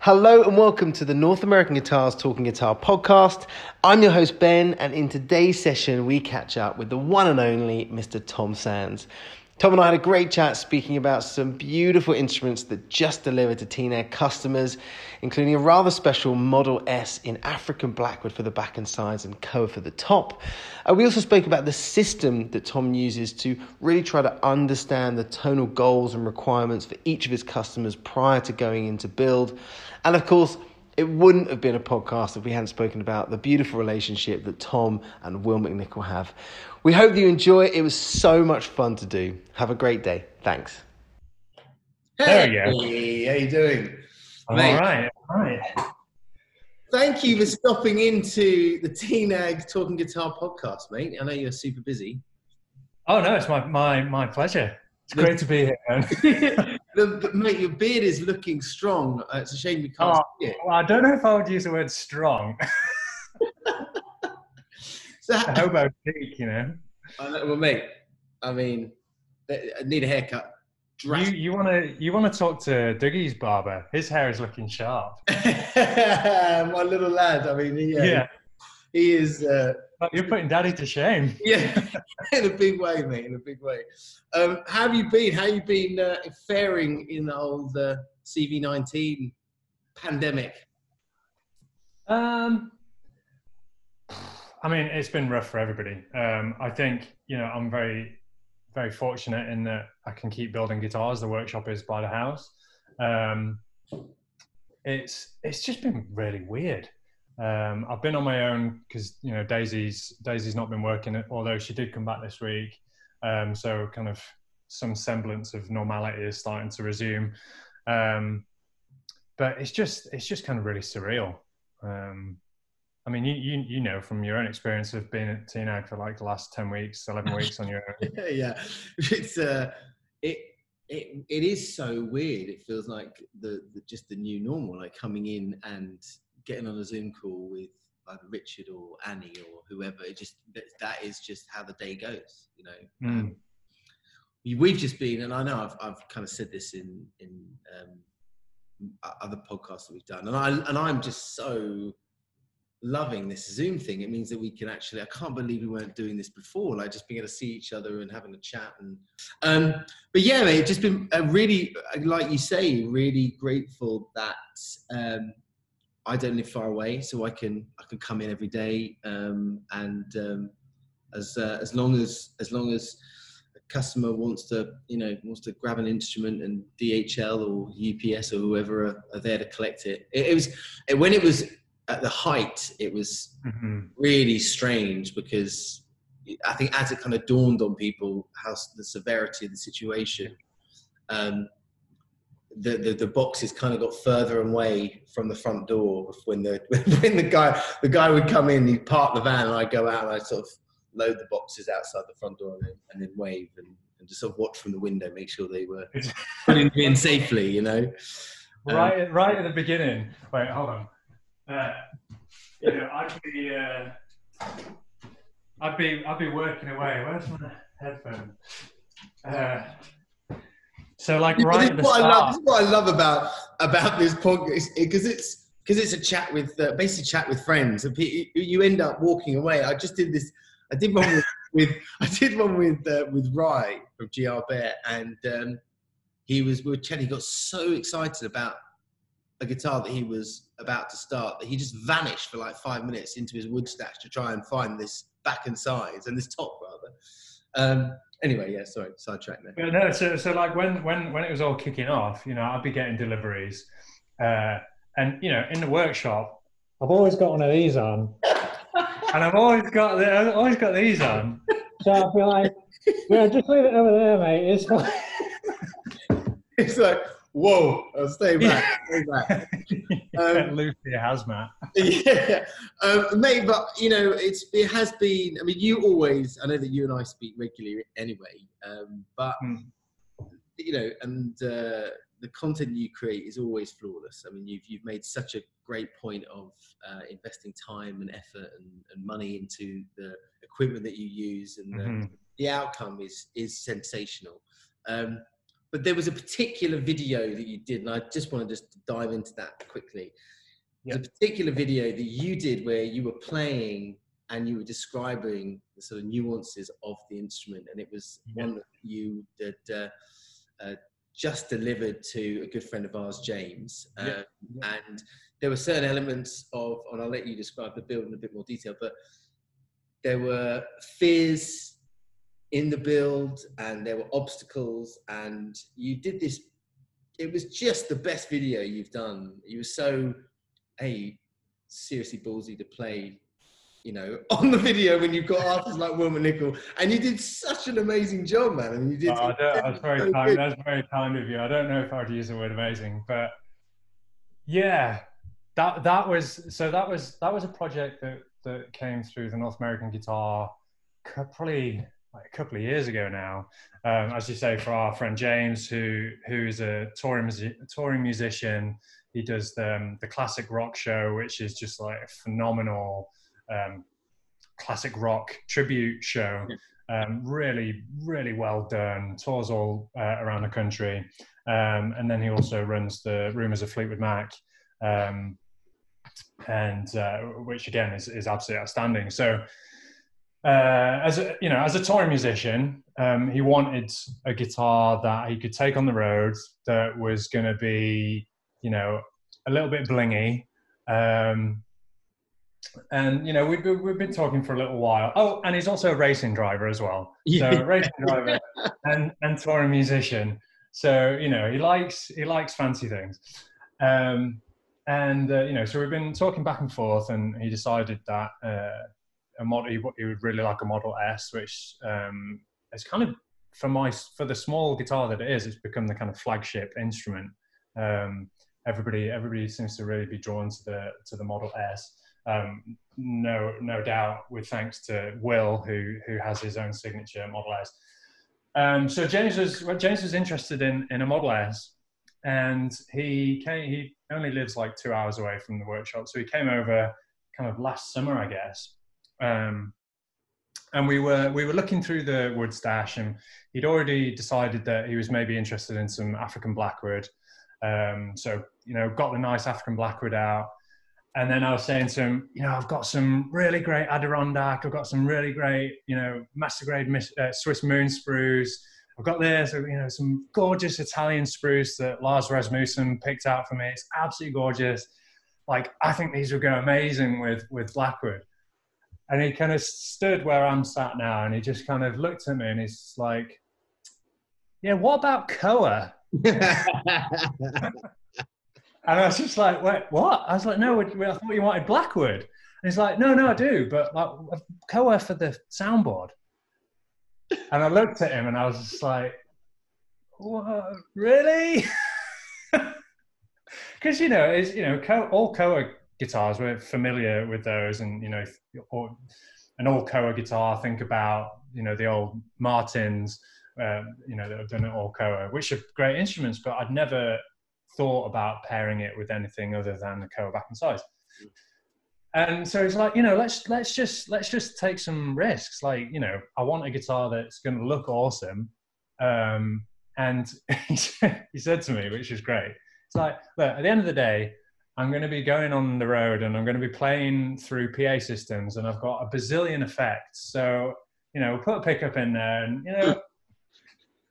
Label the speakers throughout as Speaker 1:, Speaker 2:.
Speaker 1: Hello and welcome to the North American Guitars Talking Guitar podcast. I'm your host Ben, and in today's session, we catch up with the one and only Mr. Tom Sands. Tom and I had a great chat speaking about some beautiful instruments that just delivered to TNAG customers, including a rather special Model S in African Blackwood for the back and sides and Koa for the top. Uh, we also spoke about the system that Tom uses to really try to understand the tonal goals and requirements for each of his customers prior to going into build. And of course, it wouldn't have been a podcast if we hadn't spoken about the beautiful relationship that Tom and Will McNicol have. We hope that you enjoy it. It was so much fun to do. Have a great day. Thanks.
Speaker 2: There you go.
Speaker 3: Hey, how you doing?
Speaker 2: All
Speaker 3: Mate.
Speaker 2: right, all right.
Speaker 3: Thank you for stopping into the TNAG Talking Guitar podcast, mate. I know you're super busy.
Speaker 2: Oh no, it's my my my pleasure. It's great to be here.
Speaker 3: but mate, your beard is looking strong. Uh, it's a shame we can't
Speaker 2: Oh.
Speaker 3: see it.
Speaker 2: well, I don't know if I would use the word strong.
Speaker 3: So,
Speaker 2: A hobo cheek, you know.
Speaker 3: I know- well, mate, I mean, I need a haircut.
Speaker 2: You
Speaker 3: Drastic.
Speaker 2: you want to you want to talk to Dougie's barber? His hair is looking sharp.
Speaker 3: My little lad. I mean, he, uh,
Speaker 2: Yeah,
Speaker 3: he is. Uh,
Speaker 2: you're putting Daddy to shame.
Speaker 3: Yeah, in a big way, mate. In a big way. Um, how have you been? How you been uh, faring in the old uh, CV19 pandemic?
Speaker 2: Um, I mean, it's been rough for everybody. Um, I think you know I'm very, very fortunate in that I can keep building guitars. The workshop is by the house. Um, it's it's just been really weird. Um, I've been on my own because you know Daisy's Daisy's not been working, although she did come back this week. Um, so kind of some semblance of normality is starting to resume. Um, but it's just it's just kind of really surreal. Um, I mean, you, you you know from your own experience of being at TNAG for like the last ten weeks, eleven weeks on your own.
Speaker 3: yeah, it's uh, it it it is so weird. It feels like the, the just the new normal, like coming in and getting on a Zoom call with either Richard or Annie or whoever. It just that, that is just how the day goes. You know.
Speaker 2: Mm.
Speaker 3: we- we've just been, and I know I've, I've kind of said this in in um, other podcasts that we've done, and I and I'm just so loving this Zoom thing. It means that we can actually. I can't believe we weren't doing this before, like just being able to see each other and having a chat. And um, but yeah, mate, just been a really, like you say, really grateful that um, I don't live far away, so I can I can come in every day um, and um, as uh, as long as as long as a customer wants to, you know, wants to grab an instrument and DHL or UPS or whoever are, are there to collect it. It, it was it, when it was at the height, it was
Speaker 2: Mhm.
Speaker 3: really strange because I think as it kind of dawned on people how the severity of the situation, um, the, the the boxes kind of got further away from the front door when the when the guy the guy would come in, he'd park the van, and I'd go out and I'd sort of load the boxes outside the front door and then, and then wave and, and just sort of watch from the window, make sure they were put in, in safely, you know. Um,
Speaker 2: right, right at the beginning. Wait, hold on. Uh, you know, I'd be, uh, I'd be, I'd be working away. Where's my headphone? Uh, so, like, right
Speaker 3: this,
Speaker 2: at the
Speaker 3: what I love, this is what I love about about this podcast because it's because it's a chat with uh, basically chat with friends and you end up walking away. I just did this. I did one with, with I did one with uh, with Rye from GR Bear and um, he was we were chatting. He got so excited about a guitar that he was about to start that he just vanished for like five minutes into his wood stash to try and find this back and sides and this top rather. Um, anyway, yeah, sorry, sidetrack there.
Speaker 2: But no, so, so like when, when, when it was all kicking off, you know, I'd be getting deliveries, uh, and you know, in the workshop, I've always got one of these on, and I've always got, the, I've always got these on. So I'd be like, yeah, just leave it over there, mate. It's fine.
Speaker 3: It's like, whoa, I'll stay back, stay back. Um,
Speaker 2: Lucy hazmat.
Speaker 3: yeah, um, mate. But you know, it's it has been. I mean, you always. I know that you and I speak regularly anyway. Um, but
Speaker 2: Hmm.
Speaker 3: you know, and uh, the content you create is always flawless. I mean, you've you've made such a great point of uh, investing time and effort and, and money into the equipment that you use, and the,
Speaker 2: Mhm.
Speaker 3: the outcome is is sensational. Um, but there was a particular video that you did, and I just want to just dive into that quickly. There's a particular video that you did where you were playing and you were describing the sort of nuances of the instrument, and it was
Speaker 2: Yeah.
Speaker 3: one that you did, uh, uh, just delivered to a good friend of ours, James.
Speaker 2: Yeah. Yeah.
Speaker 3: And there were certain elements of, and I'll let you describe the build in a bit more detail, but there were fears in the build and there were obstacles and you did this it was just the best video you've done you were so hey seriously ballsy to play you know on the video when you've got artists like Will McNicol and you did such an amazing job man and you did
Speaker 2: Oh, I very
Speaker 3: so
Speaker 2: kind.
Speaker 3: good.
Speaker 2: Very kind of you. I don't know if I'd use the word amazing, but yeah, that that was so that was that was a project that that came through the North American Guitar probably like a couple of years ago now. Um, as you say, for our friend James, who who's a touring touring musician, he does the um, the classic rock show, which is just like a phenomenal um, classic rock tribute show. Um, really, really well done. Tours all uh, around the country, um, and then he also runs the Rumors of Fleetwood Mac, um, and uh, which again is, is absolutely outstanding. So, uh, as a you know, as a touring musician, um, he wanted a guitar that he could take on the road that was going to be, you know, a little bit blingy. Um, and you know we've been, we've been talking for a little while. Oh, and he's also a racing driver as well. So
Speaker 3: Yeah.
Speaker 2: a racing driver and and touring musician. So you know he likes he likes fancy things. Um, and uh, you know so we've been talking back and forth, and he decided that uh, a model he, he would really like a Model S, which um, is kind of for my for the small guitar that it is, it's become the kind of flagship instrument. Um, everybody everybody seems to really be drawn to the to the Model S. Um, no no doubt with thanks to Will who who has his own signature Model S. Um, so James was well, James was interested in in a Model S, and he came. He only lives like two hours away from the workshop, so he came over kind of last summer, I guess. Um, and we were we were looking through the wood stash, and he'd already decided that he was maybe interested in some African blackwood. Um, so you know, got the nice African blackwood out, and then I was saying to him, you know, I've got some really great Adirondack, I've got some really great, you know, master grade uh, Swiss moon spruce. I've got this, you know, some gorgeous Italian spruce that Lars Rasmussen picked out for me. It's absolutely gorgeous. Like, I think these would go amazing with with Blackwood. And he kind of stood where I'm sat now, and he just kind of looked at me, and he's like, "Yeah, what about Koa?" And I was just like, wait, what? I was like, no, I thought you wanted Blackwood. And he's like, no, no, I do, but like Koa for the soundboard. And I looked at him and I was just like, what? Really? Because, you know, it's, you know, all Koa guitars, we're familiar with those. And, you know, or, an all Koa guitar, think about, you know, the old Martins, um, you know, that have done all Koa, which are great instruments, but I'd never thought about pairing it with anything other than the Koa back and size. And so it's like, you know, let's let's just let's just take some risks. Like, you know, I want a guitar that's going to look awesome. Um, and he said to me, which is great. It's like, look, at the end of the day, I'm going to be going on the road and I'm going to be playing through PA systems, and I've got a bazillion effects. So, you know, put a pickup in there, and you know,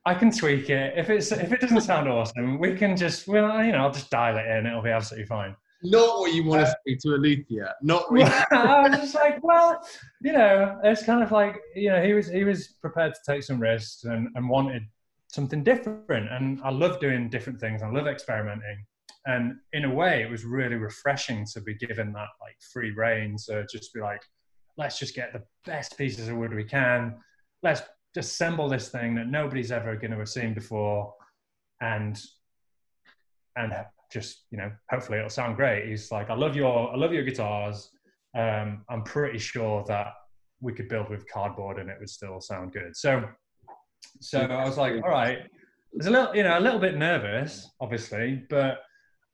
Speaker 2: I can tweak it. If it's if it doesn't sound awesome, we can just well, you know, I'll just dial it in. It'll be absolutely fine.
Speaker 3: Not what you want to uh, say to a luthier. Not really.
Speaker 2: I was just like, well, you know, it's kind of like, you know, he was he was prepared to take some risks and, and wanted something different. And I love doing different things. I love experimenting. And in a way, it was really refreshing to be given that like free rein to just be like, let's just get the best pieces of wood we can. Let's assemble this thing that nobody's ever going to have seen before, and and just you know, hopefully it'll sound great. He's like, I love your I love your guitars. Um, I'm pretty sure that we could build with cardboard and it would still sound good. So, so I was like, all right. Was a little, you know, a little bit nervous, obviously, but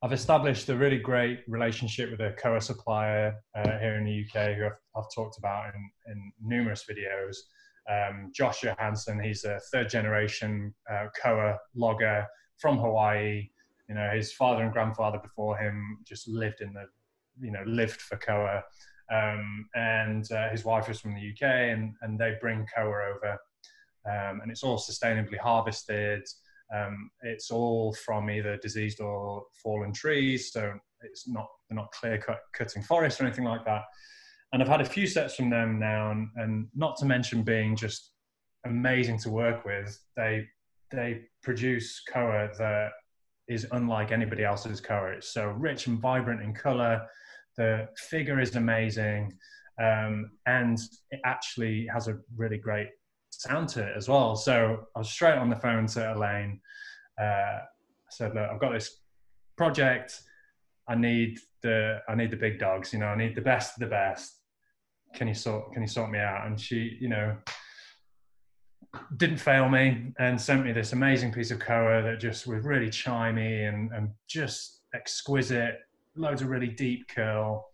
Speaker 2: I've established a really great relationship with a Koa supplier uh, here in the UK who I've, I've talked about in, in numerous videos. Um, Josh Johansson, he's a third generation uh, Koa logger from Hawaii. You know, his father and grandfather before him just lived in the, you know, lived for Koa. Um, and uh, his wife is from the UK, and, and they bring Koa over. Um, and it's all sustainably harvested. Um, it's all from either diseased or fallen trees, so it's not they're not clear cut, cutting forests or anything like that. And I've had a few sets from them now, and, and not to mention being just amazing to work with. They they produce koa that is unlike anybody else's koa. It's so rich and vibrant in color. The figure is amazing, um, and it actually has a really great sound to it as well. So I was straight on the phone to Elaine. Uh, I said, "Look, I've got this project. I need the I need the big dogs. You know, I need the best of the best. Can you sort Can you sort me out?" And she, you know, didn't fail me and sent me this amazing piece of koa that just was really chimey and, and just exquisite. Loads of really deep curl,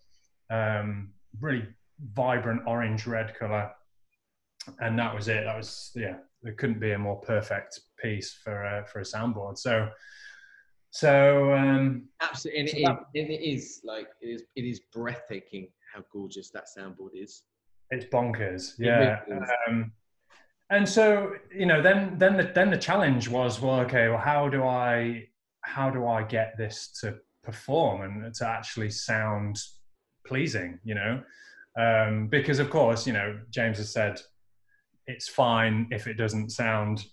Speaker 2: um, really vibrant orange red color and that was it. That was yeah. There couldn't be a more perfect piece for a, for a soundboard. So so um,
Speaker 3: absolutely, and
Speaker 2: so
Speaker 3: it,
Speaker 2: that-
Speaker 3: it, it is like it is it is breathtaking how gorgeous that soundboard is.
Speaker 2: it's bonkers.
Speaker 3: It
Speaker 2: Yeah.
Speaker 3: really.
Speaker 2: Um, and so you know, then then the then the challenge was well, okay, well, how do I how do I get this to perform and to actually sound pleasing? You know, um, because of course, you know, James has said it's fine if it doesn't sound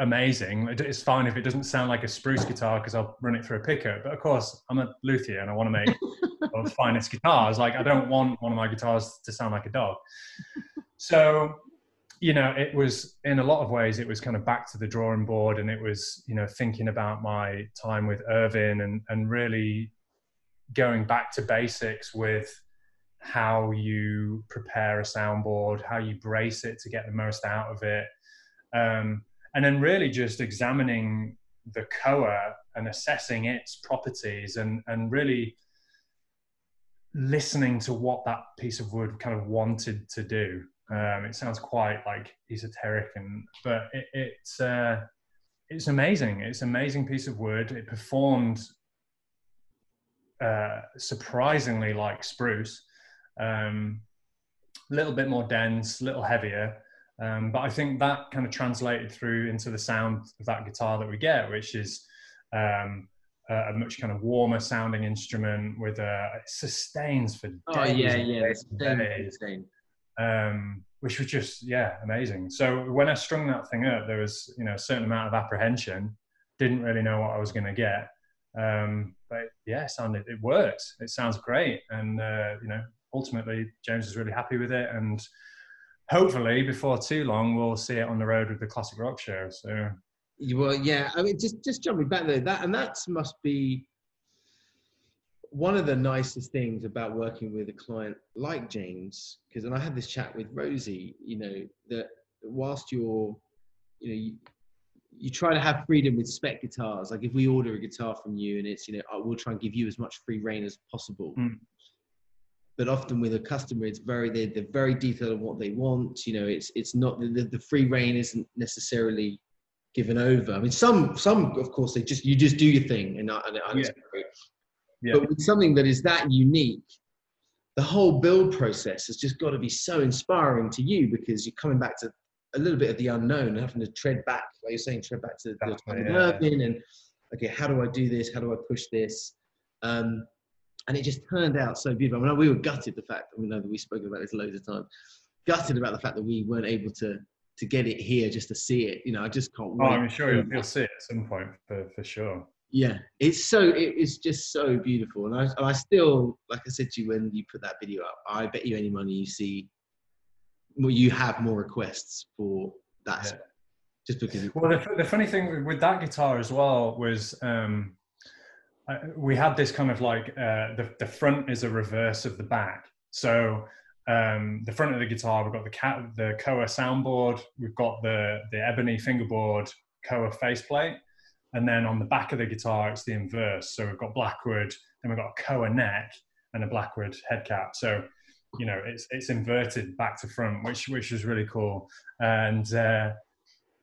Speaker 2: amazing. It's fine if it doesn't sound like a spruce guitar because I'll run it through a picker. But of course, I'm a luthier and I want to make the finest guitars. Like I don't want one of my guitars to sound like a dog. So, you know, it was in a lot of ways it was kind of back to the drawing board, and it was you know thinking about my time with Ervin and and really going back to basics with how you prepare a soundboard, how you brace it to get the most out of it, um, and then really just examining the koa and assessing its properties and and really listening to what that piece of wood kind of wanted to do. Um, it sounds quite like esoteric, and but it, it's uh, it's amazing. It's an amazing piece of wood. It performed uh, surprisingly like spruce, um, a little bit more dense, a little heavier. Um, but I think that kind of translated through into the sound of that guitar that we get, which is um, a, a much kind of warmer sounding instrument with a it sustains for days.
Speaker 3: Oh yeah, yeah,
Speaker 2: days days um, which was just yeah amazing. So when I strung that thing up, there was you know a certain amount of apprehension. Didn't really know what I was going to get, um, but yeah, it sounded it worked. It sounds great, and uh, you know ultimately James is really happy with it, and hopefully before too long we'll see it on the road with the classic rock show. So
Speaker 3: Well, yeah. I mean, just just jumping back there, that and that must be one of the nicest things about working with a client like James, because and I had this chat with Rosie. You know that whilst you're, you know, you, you try to have freedom with spec guitars. Like if we order a guitar from you and it's, you know, I will try and give you as much free rein as possible.
Speaker 2: Mm.
Speaker 3: But often with a customer, it's very they're, they're very detailed on what they want. You know, it's it's not the, the, the free rein isn't necessarily given over. I mean, some some of course they just you just do your thing and I, and I
Speaker 2: Yeah. yeah,
Speaker 3: but with something that is that unique, the whole build process has just got to be so inspiring to you because you're coming back to a little bit of the unknown and having to tread back, like you're saying, tread back to the time
Speaker 2: Definitely,
Speaker 3: of
Speaker 2: yeah.
Speaker 3: Ervin and okay, how do I do this? How do I push this? Um, and it just turned out so beautiful. I mean, we were gutted the fact. I mean, know that we spoke about this loads of times. Gutted about the fact that we weren't able to to get it here just to see it. You know, I just can't.
Speaker 2: Oh, I'm sure you'll, you'll see it at some point for for sure.
Speaker 3: Yeah, it's so it is just so beautiful, and I and I still like I said to you when you put that video up. I bet you any money you see, well, you have more requests for that,
Speaker 2: Yeah.
Speaker 3: just because.
Speaker 2: Well, the, the funny thing with that guitar as well was um, we had this kind of like uh, the, the front is a reverse of the back. So um, the front of the guitar, we've got the cat, the Koa soundboard, we've got the the ebony fingerboard Koa faceplate, and then on the back of the guitar it's the inverse. So we've got Blackwood, then we've got a Koa neck and a Blackwood head cap. So you know it's it's inverted back to front, which which was really cool. And uh,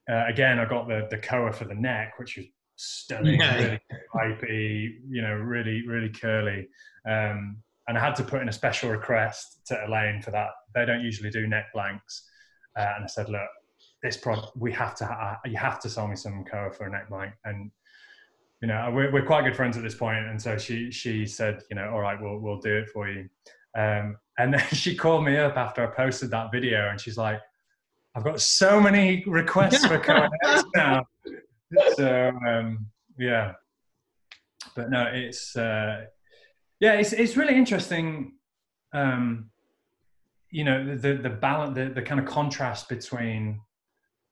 Speaker 2: uh, again, I got the the koa for the neck, which was stunning, yeah. really pipey, you know, really really curly. Um, and I had to put in a special request to Elaine for that. They don't usually do neck blanks, uh, and I said, look, this product we have to ha- you have to sell me some koa for a neck blank and you know we're, we're quite good friends at this point. and so she she said you know all right we'll we'll do it for you um, and then she called me up after i posted that video and she's like i've got so many requests for koa now so um, yeah but no it's uh, yeah it's it's really interesting um, you know the the balance the, the kind of contrast between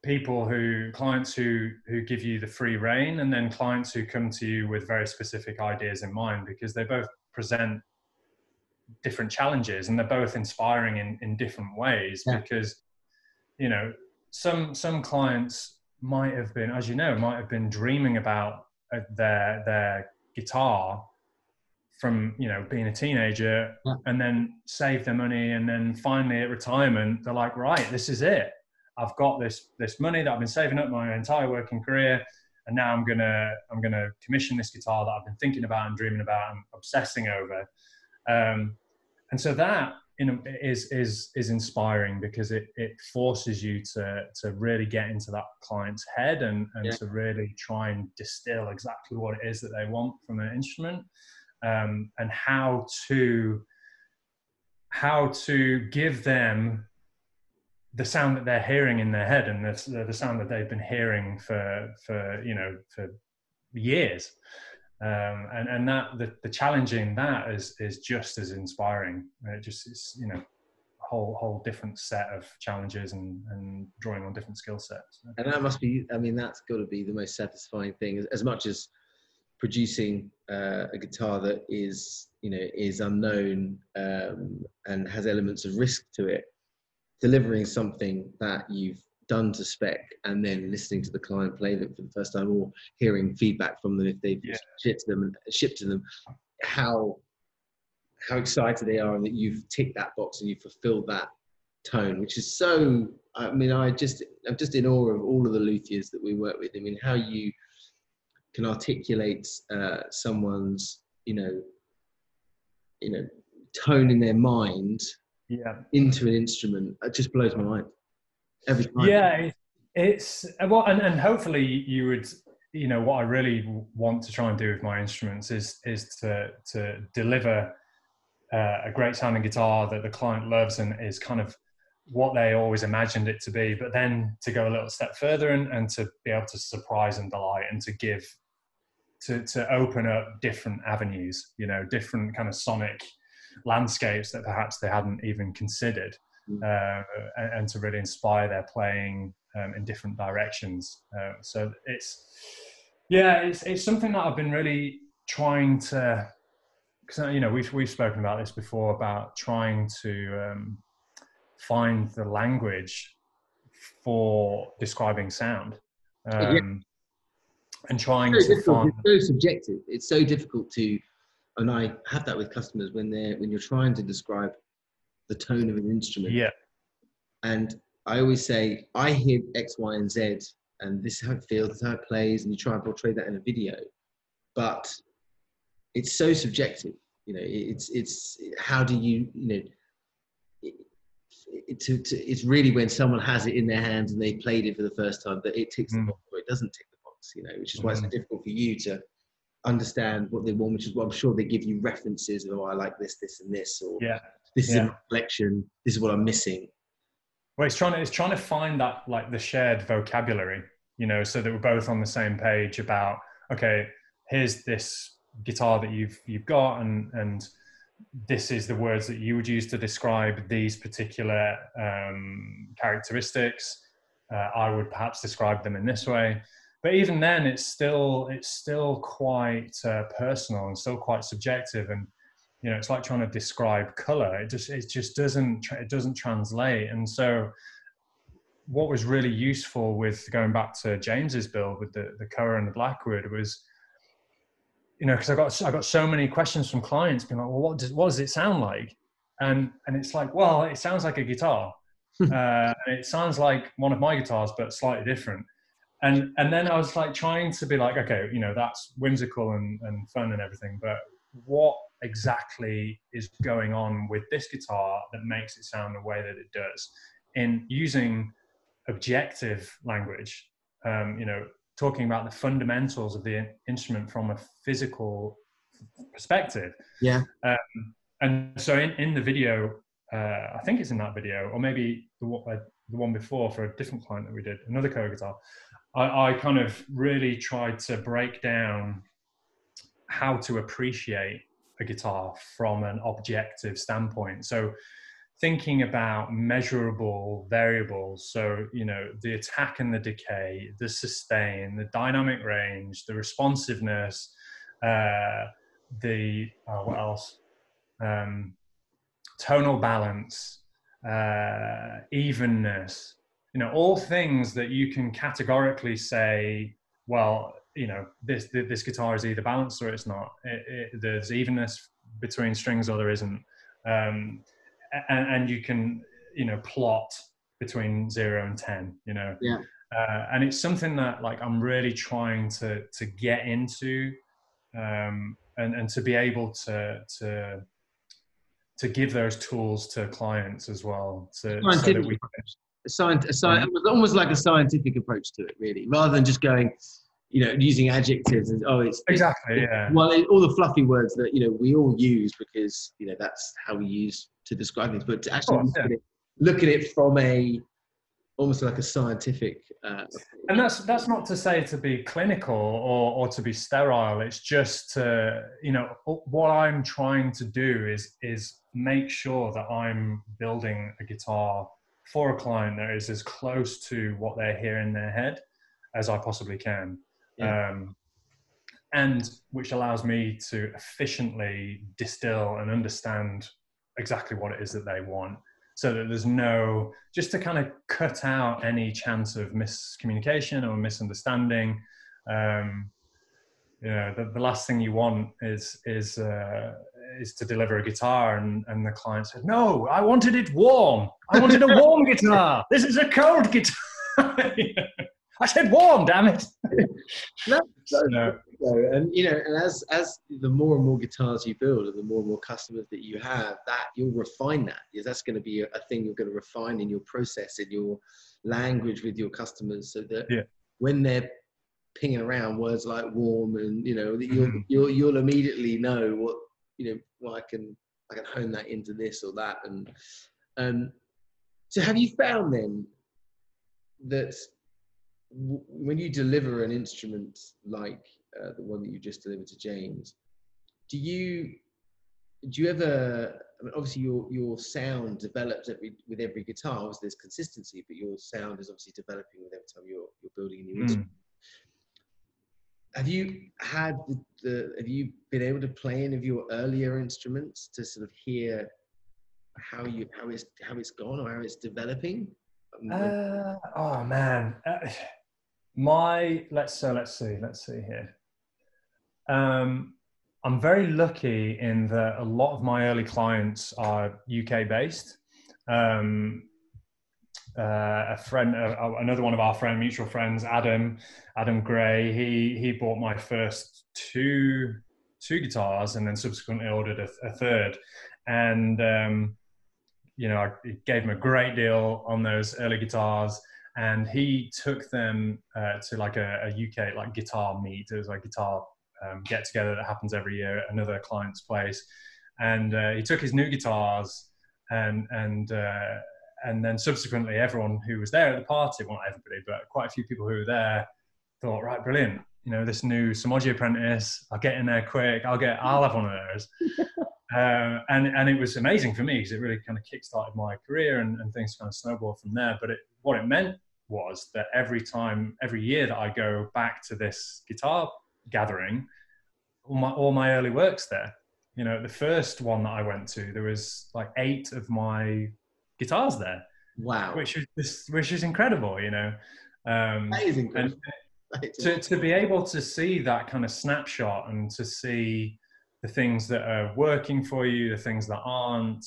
Speaker 2: people who clients who who give you the free rein and then clients who come to you with very specific ideas in mind because they both present different challenges and they're both inspiring in in different ways yeah. because you know some some clients might have been as you know might have been dreaming about uh, their their guitar from you know being a teenager yeah. and then save their money and then finally at retirement they're like right this is it I've got this this money that I've been saving up my entire working career, and now I'm gonna I'm gonna commission this guitar that I've been thinking about and dreaming about and obsessing over. Um, and so that you know is is is inspiring because it it forces you to to really get into that client's head and and yeah. to really try and distill exactly what it is that they want from an instrument um, and how to how to give them the sound that they're hearing in their head and the, the sound that they've been hearing for for you know for years um, and and that the, the challenging that is is just as inspiring. It just is you know a whole whole different set of challenges and and drawing on different skill sets.
Speaker 3: And that must be i mean that's got to be the most satisfying thing as, as much as producing uh, a guitar that is you know is unknown um, and has elements of risk to it delivering something that you've done to spec and then listening to the client play it for the first time or hearing feedback from them if they've yeah. shipped them and shipped to them how how excited they are and that you've ticked that box and you've fulfilled that tone which is so i mean i just i'm just in awe of all of the luthiers that we work with. I mean how you can articulate uh, someone's you know you know tone in their mind
Speaker 2: yeah.
Speaker 3: into an instrument it just blows my mind every time
Speaker 2: yeah it's well and, and hopefully you would you know what i really want to try and do with my instruments is is to to deliver uh, a great sounding guitar that the client loves and is kind of what they always imagined it to be but then to go a little step further and, and to be able to surprise and delight and to give to to open up different avenues you know different kind of sonic landscapes that perhaps they hadn't even considered. Uh, and, and, to really inspire their playing um, in different directions. Uh, so it's yeah, it's it's something that I've been really trying to. Because you know we've we've spoken about this before about trying to um, find the language for describing sound. Um, yeah. And trying
Speaker 3: to
Speaker 2: find.
Speaker 3: It's so subjective. It's so difficult to and I have that with customers when they're when you're trying to describe the tone of an instrument.
Speaker 2: Yeah.
Speaker 3: And I always say, I hear X, Y, and Z, and this is how it feels, this is how it plays, and you try and portray that in a video. But it's so subjective. You know, it's it's how do you you know. It, to, to, it's really when someone has it in their hands and they played it for the first time that it ticks mm. the box or it doesn't tick the box, you know, which is why mm. it's so difficult for you to understand what they want, which is what I'm sure they give you references of, oh, I like this, this, and this, or
Speaker 2: yeah,
Speaker 3: this is
Speaker 2: yeah.
Speaker 3: a collection. This is what I'm missing.
Speaker 2: Well, it's trying to it's trying to find that like the shared vocabulary, you know, so that we're both on the same page about okay, here's this guitar that you've you've got, and and this is the words that you would use to describe these particular um, characteristics. Uh, I would perhaps describe them in this way but even then it's still it's still quite uh, personal and still quite subjective and you know it's like trying to describe color it just it just doesn't it doesn't translate and so what was really useful with going back to james's build with the the koa and the blackwood was you know because i got i got so many questions from clients being like well what does what does it sound like and and it's like, well, it sounds like a guitar. uh, it sounds like one of my guitars, but slightly different. And and then I was like trying to be like, okay, you know, that's whimsical and, and fun and everything, but what exactly is going on with this guitar that makes it sound the way that it does? In using objective language, um, you know, talking about the fundamentals of the instrument from a physical perspective.
Speaker 3: Yeah.
Speaker 2: Um, and so in, in the video, uh, I think it's in that video, or maybe the, uh, the one before for a different client that we did, another Koa guitar, I, I kind of really tried to break down how to appreciate a guitar from an objective standpoint. So thinking about measurable variables so you know the attack and the decay the sustain the dynamic range the responsiveness uh, the oh, what else um, tonal balance uh, evenness you know all things that you can categorically say well you know this this guitar is either balanced or it's not. It, it, there's evenness between strings or there isn't. Um, and, and you can you know plot between zero and ten you know?
Speaker 3: Yeah.
Speaker 2: Uh, and it's something that like i'm really trying to to get into um, and and to be able to to to give those tools to clients as well to, so that we
Speaker 3: a science, a science, it was almost like a scientific approach to it, really, rather than just going, you know, using adjectives and oh, it's
Speaker 2: exactly,
Speaker 3: it's,
Speaker 2: yeah.
Speaker 3: Well, it, all the fluffy words that you know we all use because you know that's how we use to describe things, but to actually course, look, yeah. at it, look, at it, from a almost like a scientific. Uh,
Speaker 2: and that's that's not to say to be clinical or or to be sterile. It's just to you know what I'm trying to do is is make sure that I'm building a guitar for a client that is as close to what they hear in their head as I possibly can. Yeah. Um, and which allows me to efficiently distill and understand exactly what it is that they want so that there's no just to kind of cut out any chance of miscommunication or misunderstanding um, you know the, the last thing you want is is uh, is to deliver a guitar and, and the client said no i wanted it warm. I wanted a warm guitar. This is a cold guitar. I said warm damn it
Speaker 3: no, no. and you know and as as the more and more guitars you build and the more and more customers that you have that you'll refine that because that's going to be a, a thing you're going to refine in your process in your language with your customers so that
Speaker 2: yeah.
Speaker 3: when they're pinging around words like warm and you know you'll, mm-hmm. you'll you'll immediately know what you know well i can i can hone that into this or that and um so have you found then that w- when you deliver an instrument like uh, the one that you just delivered to james do you do you ever I mean, obviously your your sound develops every with every guitar obviously there's consistency but your sound is obviously developing with every time you're you're building a new mm. instrument. Have you had the, the, have you been able to play any of your earlier instruments to sort of hear how you how it's how it's gone or how it's developing?
Speaker 2: Uh, oh man. Uh, my let's so let's see let's see here um, i'm very lucky in that a lot of my early clients are uk based um, uh, a friend, uh, uh, another one of our friend, mutual friends, Adam, Adam Gray. He he bought my first two two guitars, and then subsequently ordered a, a third. And um, you know, I gave him a great deal on those early guitars, and he took them uh, to like a, a, UK like guitar meet. It was like guitar um, get together that happens every year at another client's place, and uh, he took his new guitars and and uh, and then subsequently everyone who was there at the party, well not everybody, but quite a few people who were there thought, right, brilliant. You know, this new Somogyi apprentice, I'll get in there quick. I'll get, I'll have one of those. um, and, and it was amazing for me because it really kind of kickstarted my career and, and things kind of snowballed from there. But it, what it meant was that every time, every year that I go back to this guitar gathering, all my, all my early works there. You know, the first one that I went to, there was like eight of my guitars there.
Speaker 3: Wow.
Speaker 2: Which is which is incredible, you know. Um,
Speaker 3: that is incredible.
Speaker 2: To, to be able to see that kind of snapshot and to see the things that are working for you, the things that aren't,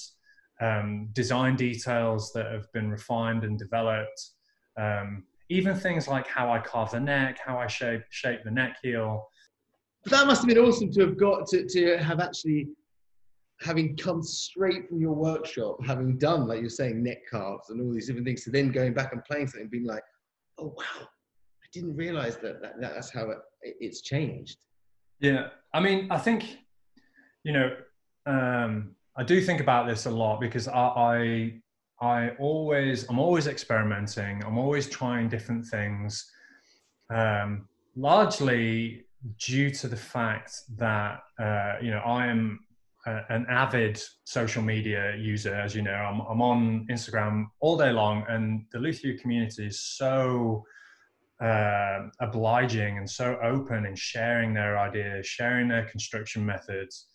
Speaker 2: um, design details that have been refined and developed. Um, even things like how I carve the neck, how I shape shape the neck heel.
Speaker 3: But that must have been awesome to have got to, to have actually having come straight from your workshop, having done like you're saying neck carves and all these different things, to then going back and playing something, and being like, oh wow, I didn't realize that, that that's how it, it's changed.
Speaker 2: Yeah, I mean, I think you know, um, I do think about this a lot because I, I I always, I'm always experimenting. I'm always trying different things. Um, largely due to the fact that uh, you know I am a, an avid social media user, as you know. I'm, I'm on Instagram all day long, and the luthier community is so uh, obliging and so open in sharing their ideas, sharing their construction methods.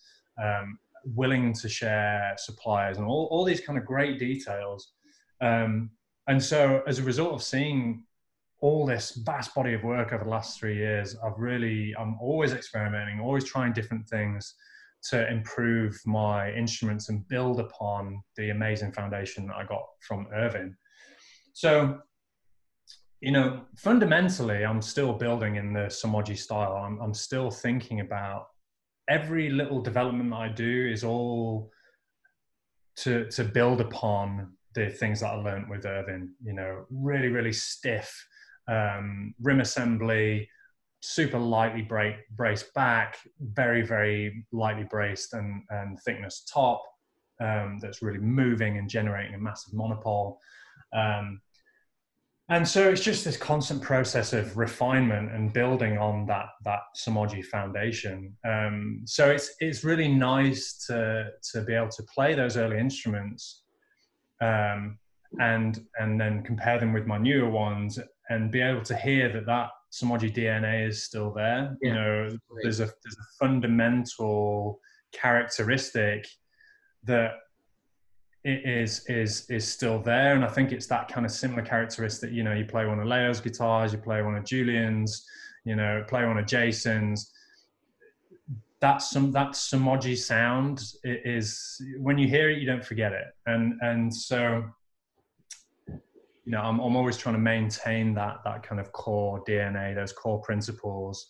Speaker 2: Um, willing to share suppliers and all, all these kind of great details. Um, and so as a result of seeing all this vast body of work over the last three years, I've really, I'm always experimenting, always trying different things to improve my instruments and build upon the amazing foundation that I got from Ervin. So, you know, fundamentally, I'm still building in the Somogyi style. I'm, I'm still thinking about every little development that I do is all to to build upon the things that I learned with Ervin. You know, really, really stiff um, rim assembly, super lightly break, braced back, very, very lightly braced and, and thickness top um, that's really moving and generating a massive monopole. Um, and so it's just this constant process of refinement and building on that that Somogyi foundation. Um, so it's it's really nice to to be able to play those early instruments, um, and and then compare them with my newer ones, and be able to hear that that Somogyi DNA is still there. Yeah. You know, there's a there's a fundamental characteristic that is is is still there, and I think it's that kind of similar characteristic. You know, you play one of Leo's guitars, you play one of Julian's, you know, play one of Jason's. That's some that Somogyi sound is when you hear it, you don't forget it, and and so you know, I'm I'm always trying to maintain that that kind of core DNA, those core principles,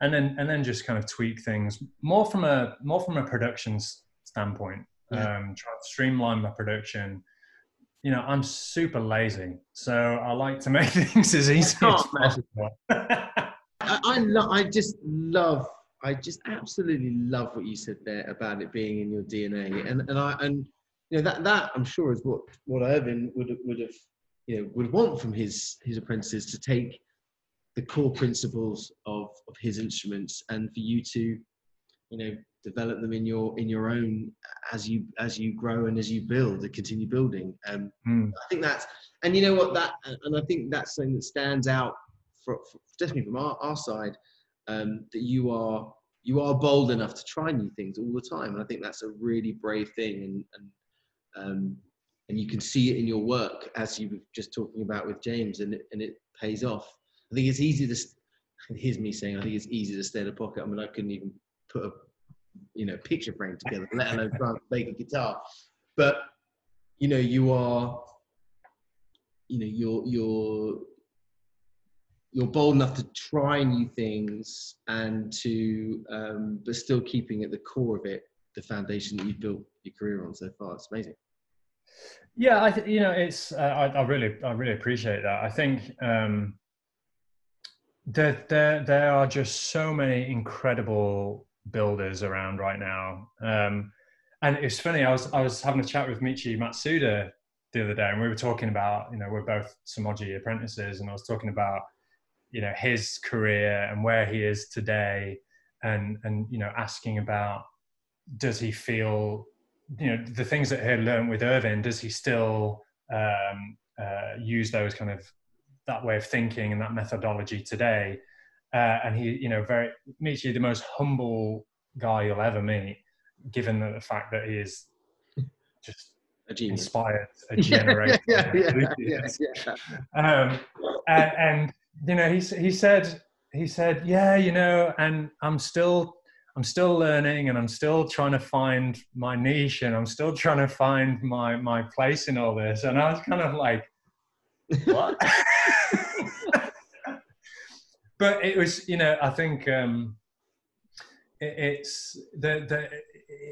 Speaker 2: and then and then just kind of tweak things more from a more from a production standpoint yeah. um, try to streamline my production. You know, I'm super lazy, so I like to make things as easy as possible.
Speaker 3: I, I, lo- I just love, I just absolutely love what you said there about it being in your DNA, and and I and you know that that I'm sure is what what Ervin would would have you know would want from his his apprentices to take the core principles of of his instruments and for you to you know develop them in your in your own as you as you grow and as you build and continue building. Um mm. i think that's and you know what that and i think that's something that stands out for, for definitely from our, our side um that you are you are bold enough to try new things all the time. And i think that's a really brave thing. And and um and you can see it in your work as you were just talking about with james and it, and it pays off. I think it's easy to here's me saying i think it's easy to stay in a pocket. I mean i couldn't even put a you know picture frame together, let alone try and make a guitar. But you know, you are, you know, you're you're you're bold enough to try new things and to, um, but still keeping at the core of it the foundation that you've built your career on so far. It's amazing.
Speaker 2: Yeah, I th- you know it's uh, I, I, really I really appreciate that. I think um, there there there are just so many incredible builders around right now. Um, and it's funny, I was I was having a chat with Michi Matsuda the other day, and we were talking about, you know, we're both Somogyi apprentices, and I was talking about, you know, his career and where he is today, and and you know, asking about does he feel, you know, the things that he had learned with Ervin, does he still um, uh, use those kind of that way of thinking and that methodology today? Uh, and he, you know, very Michi, the most humble guy you'll ever meet, given the, the fact that he is just
Speaker 3: a genius.
Speaker 2: inspired a generation. yeah, yeah, yeah, yeah, um, and, and, you know, he he said he said, yeah, you know, and I'm still I'm still learning and I'm still trying to find my niche and I'm still trying to find my my place in all this. And I was kind of like, what? but it was, you know, I think um, it, it's the the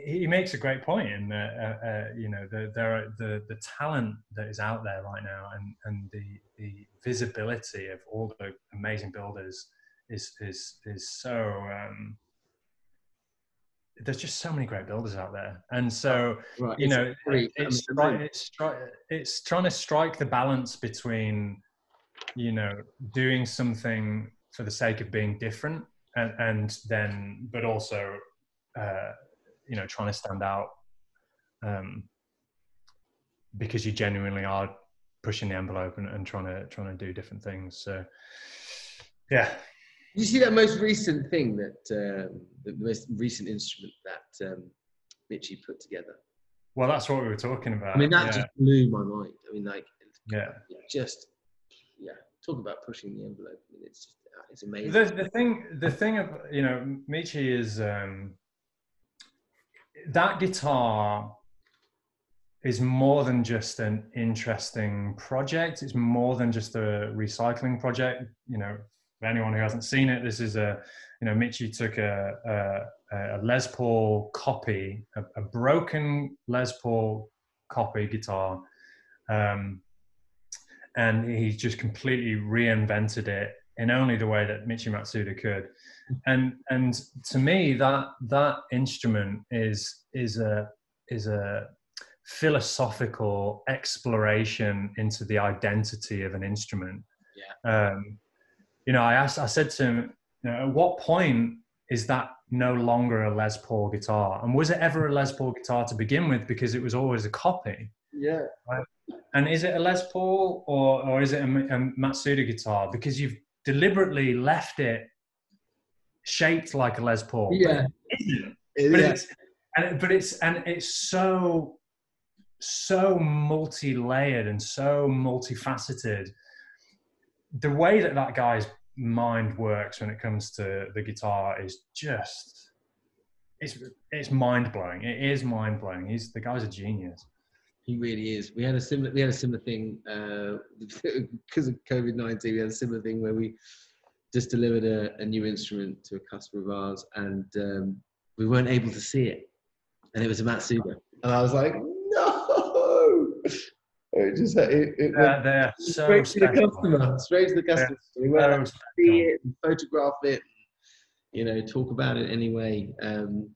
Speaker 2: he makes a great point in that uh, uh, you know the, there are the the talent that is out there right now and and the the visibility of all the amazing builders is is is so um, there's just so many great builders out there and so right. you it's know it's, it's, it's trying to strike the balance between you know doing something for the sake of being different and, and then but also uh, you know trying to stand out um, because you genuinely are pushing the envelope and, and trying to trying to do different things so yeah
Speaker 3: you see that most recent thing that um, the most recent instrument that um, Michi put together?
Speaker 2: Well, that's what we were talking about.
Speaker 3: I mean, that yeah. just blew my mind. I mean, like,
Speaker 2: yeah,
Speaker 3: just yeah, talk about pushing the envelope. I mean, it's just it's amazing.
Speaker 2: The, the thing, the thing of you know, Michi is um, that guitar is more than just an interesting project. It's more than just a recycling project. You know, for anyone who hasn't seen it, this is a, you know, Michi took a, a, a Les Paul copy, a, a, broken Les Paul copy guitar, um, and he just completely reinvented it in only the way that Michi Matsuda could. And and to me, that that instrument is is a is a philosophical exploration into the identity of an instrument.
Speaker 3: Yeah. Um,
Speaker 2: you know, I asked, I said to him, you know, at what point is that no longer a Les Paul guitar? And was it ever a Les Paul guitar to begin with? Because it was always a copy.
Speaker 3: Yeah.
Speaker 2: Right? And is it a Les Paul or, or is it a, a Matsuda guitar? Because you've deliberately left it shaped like a Les Paul.
Speaker 3: Yeah.
Speaker 2: But, but it's, and, but it's and it's so so multi-layered and so multifaceted the way that that guy's mind works when it comes to the guitar is just it's it's mind blowing. It is mind blowing. He's the guy's a genius.
Speaker 3: He really is. We had a similar we had a similar thing uh, because of COVID nineteen. We had a similar thing where we just delivered a, a new instrument to a customer of ours, and um, we weren't able to see it, and it was a Matsuda, and I was like, no. it just it, it
Speaker 2: uh, they're so
Speaker 3: straight to the customer, straight to the customer. we went to see it, and photograph it, you know, talk about it anyway. Um,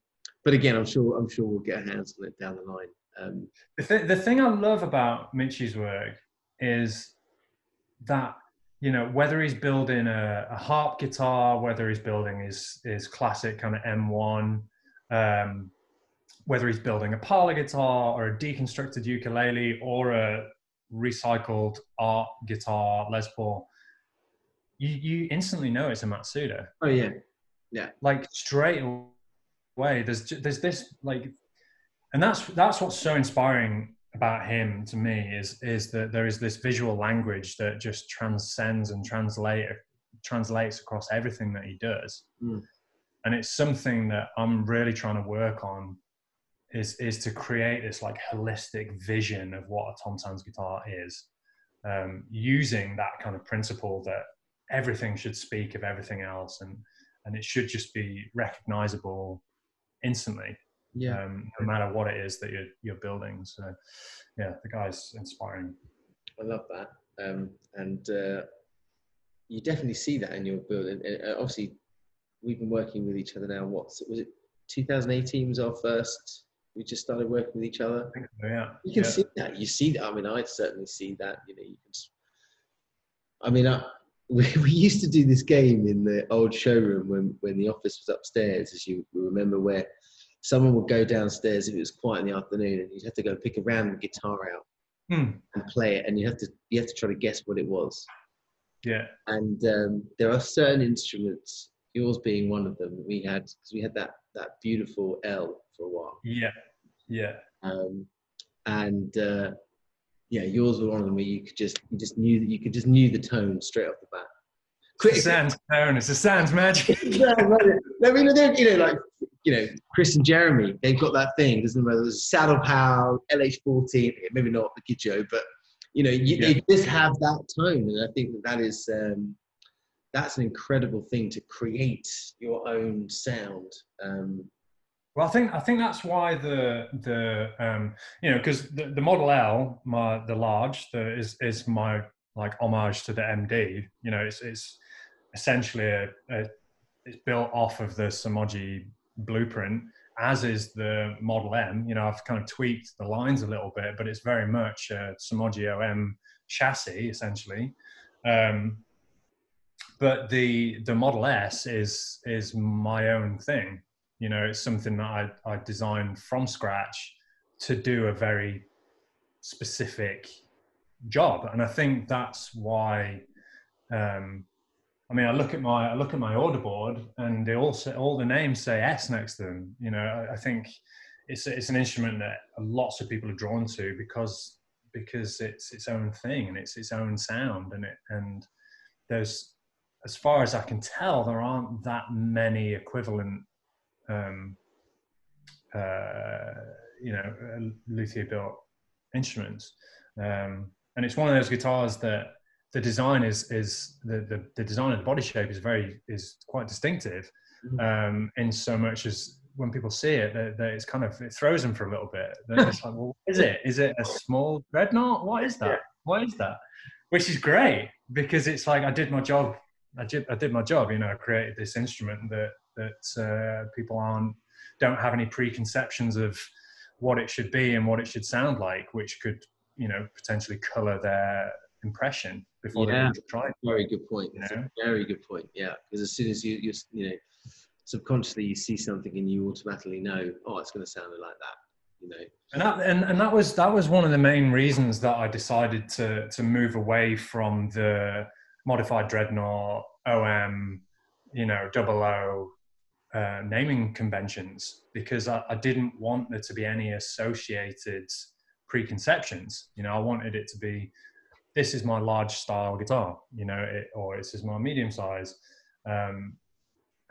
Speaker 3: but again, I'm sure I'm sure we'll get our hands on it down the line. Um,
Speaker 2: the, th- the thing I love about Michi's work is that you know whether he's building a, a harp guitar, whether he's building his his classic kind of M1. Um, whether he's building a parlor guitar or a deconstructed ukulele or a recycled art guitar Les Paul, you, you instantly know it's a Matsuda.
Speaker 3: Oh yeah, yeah.
Speaker 2: Like straight away, there's there's this like, and that's that's what's so inspiring about him to me is is that there is this visual language that just transcends and translate translates across everything that he does.
Speaker 3: Mm.
Speaker 2: And it's something that I'm really trying to work on is is to create this like holistic vision of what a Tom Sands guitar is, um, using that kind of principle that everything should speak of everything else, and and it should just be recognizable instantly,
Speaker 3: yeah,
Speaker 2: um, no matter what it is that you're you're building. So, yeah, the guy's inspiring.
Speaker 3: I love that, um, and uh, you definitely see that in your building. Uh, obviously, we've been working with each other now. What was it? 2018 was our first we just started working with each other.
Speaker 2: Yeah,
Speaker 3: you can
Speaker 2: yeah.
Speaker 3: see that. You see that. I mean, I certainly see that. You know, you can. I mean, I, we, we used to do this game in the old showroom when when the office was upstairs, as you remember, where someone would go downstairs if it was quiet in the afternoon, and you'd have to go pick a random guitar out
Speaker 2: hmm.
Speaker 3: and play it, and you have to you have to try to guess what it was.
Speaker 2: Yeah.
Speaker 3: And um, there are certain instruments, yours being one of them. We had because we had that that beautiful L for a while.
Speaker 2: Yeah, yeah.
Speaker 3: Um, and uh, yeah, yours were one of them where you could just you just knew that you could just knew the tone straight off the bat.
Speaker 2: It's sounds tone. It's a sounds magic.
Speaker 3: yeah, I mean, you know, like you know, Chris and Jeremy, they've got that thing, doesn't matter. There's Saddle Pal, LH14, maybe not the Gidgeo, but you know, you,
Speaker 2: Yeah.
Speaker 3: they just have that tone, and I think that that is um, that's an incredible thing to create your own sound. Um,
Speaker 2: Well, I think I think that's why the the um, you know because the, the Model L, my the large, the, is is my like homage to the MD. You know, it's it's essentially a, a it's built off of the Somogyi blueprint, as is the Model M. You know, I've kind of tweaked the lines a little bit, but it's very much a Somogyi OM chassis essentially. Um, but the the Model S is is my own thing you know it's something that I, I designed from scratch to do a very specific job and i think that's why um i mean i look at my i look at my order board and they all say, all the names say s next to them you know i, I think it's it's an instrument that lots of people are drawn to because because it's its own thing and it's its own sound and it and there's as far as i can tell there aren't that many equivalent um, uh, you know, luthier built instruments. Um, and it's one of those guitars that the design is is the, the, the design of the body shape is very is quite distinctive um, in so much as when people see it that, it's kind of it throws them for a little bit. They're just like well what is it? Is it a small dreadnought? What is that? What is that? Which is great because it's like I did my job I did I did my job you know I created this instrument that that uh, people aren't don't have any preconceptions of what it should be and what it should sound like, which could you know potentially color their impression before
Speaker 3: Yeah.
Speaker 2: they try.
Speaker 3: very good point.
Speaker 2: You know?
Speaker 3: very good point. Yeah, because as soon as you you you know subconsciously you see something and you automatically know, oh, it's going to sound like that. You know.
Speaker 2: And that and, and that was that was one of the main reasons that I decided to to move away from the modified dreadnought OM, you know, double O uh, naming conventions because I, I didn't want there to be any associated preconceptions. You know, I wanted it to be this is my large style guitar, you know, it, or this is my medium size. Um,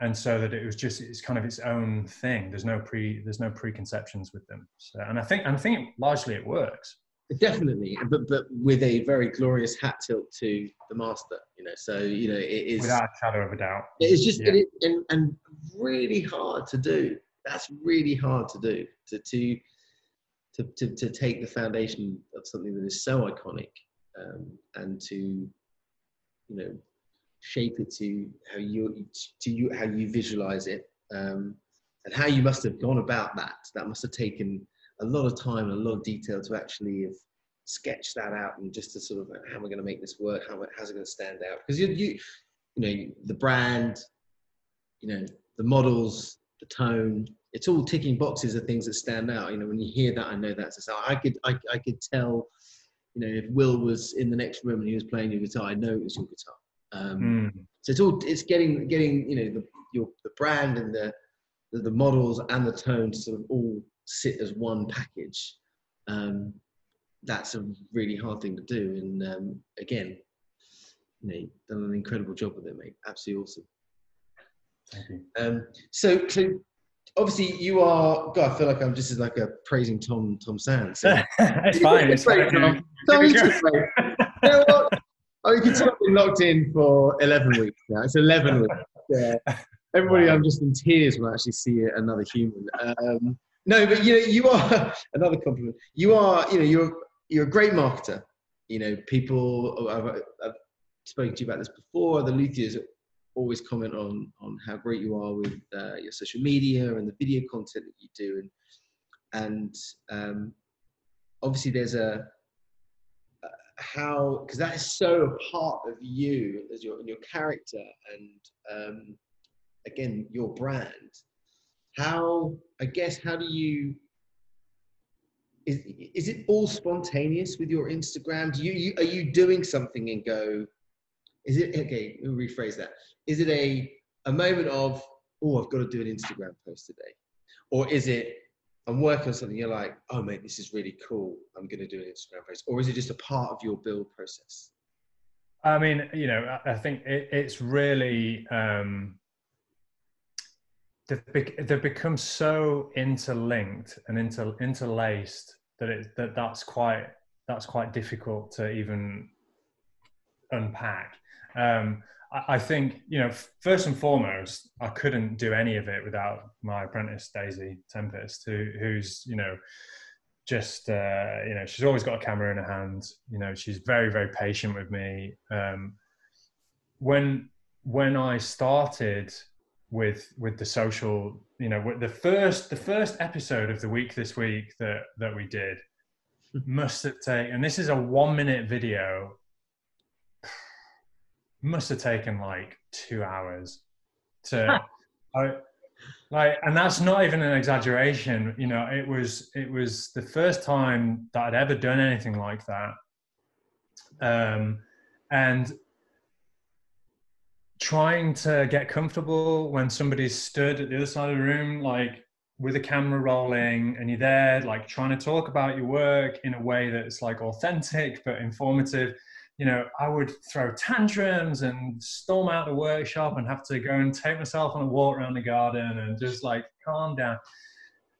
Speaker 2: and so that it was just it's kind of its own thing. There's no pre there's no preconceptions with them. So, and I think and I think largely it works.
Speaker 3: Definitely, but but with a very glorious hat tilt to the master, you know. So you know, it is
Speaker 2: without a shadow of a doubt.
Speaker 3: it is just
Speaker 2: Yeah.
Speaker 3: it is, and, and really hard to do. That's really hard to do. To to to to, to take the foundation of something that is so iconic, um, and to you know shape it to how you to you how you visualize it, um, and how you must have gone about that. That must have taken a lot of time and a lot of detail to actually have sketched that out and just to sort of how am I going to make this work? How how's it going to stand out? Because you you you know the brand, you know the models, the tone. It's all ticking boxes of things that stand out. You know when you hear that, I know that's. I could I, I could tell. You know if Will was in the next room and he was playing your guitar, I know it was your guitar. Um,
Speaker 2: Mm.
Speaker 3: so it's all it's getting getting you know the your the brand and the the, the models and the tone to sort of all sit as one package. Um, that's a really hard thing to do, and um, again, you know, done an incredible job with it, mate. Absolutely awesome.
Speaker 2: Thank you.
Speaker 3: Um, so, so obviously you are. God, I feel like I'm just as like a praising Tom Tom Sands. So.
Speaker 2: it's fine. It's fine.
Speaker 3: Tom. Tom, you
Speaker 2: it a
Speaker 3: just wait. You know what? Oh, you can tell I've been locked in for 11 weeks now. It's 11 weeks. Yeah. Everybody,
Speaker 2: Wow.
Speaker 3: I'm just in tears when I actually see another human. Um, no, but you know, you are another compliment. You are, you know, you're you're a great marketer. You know, people. I've, I've spoken to you about this before. The luthiers always comment on on how great you are with uh, your social media and the video content that you do, and and um, obviously there's a how because that is so a part of you as your and your character and um, again your brand. How i guess how do you is, is it all spontaneous with your instagram? Do you, you are you doing something and go is it okay let me rephrase that is it a a moment of oh i've got to do an instagram post today or is it I'm working on something, you're like, oh mate, this is really cool. I'm going to do an Instagram post, or is it just a part of your build process?
Speaker 2: I mean, you know, I think it, it's really um, they've, they've become so interlinked and inter, interlaced that it that that's quite that's quite difficult to even unpack. Um, I, I think you know, first and foremost, I couldn't do any of it without my apprentice Daisy Tempest, who who's you know just uh, you know she's always got a camera in her hand. You know she's very very patient with me. Um, when when i started with with the social you know the first the first episode of the week this week that that we did must have taken and this is a one minute video must have taken like two hours to I, like and that's not even an exaggeration you know it was it was the first time that i'd ever done anything like that. Um and trying to get comfortable when somebody's stood at the other side of the room like with a camera rolling and you're there like trying to talk about your work in a way that's like authentic but informative you know, I would throw tantrums and storm out the workshop and have to go and take myself on a walk around the garden and just like calm down.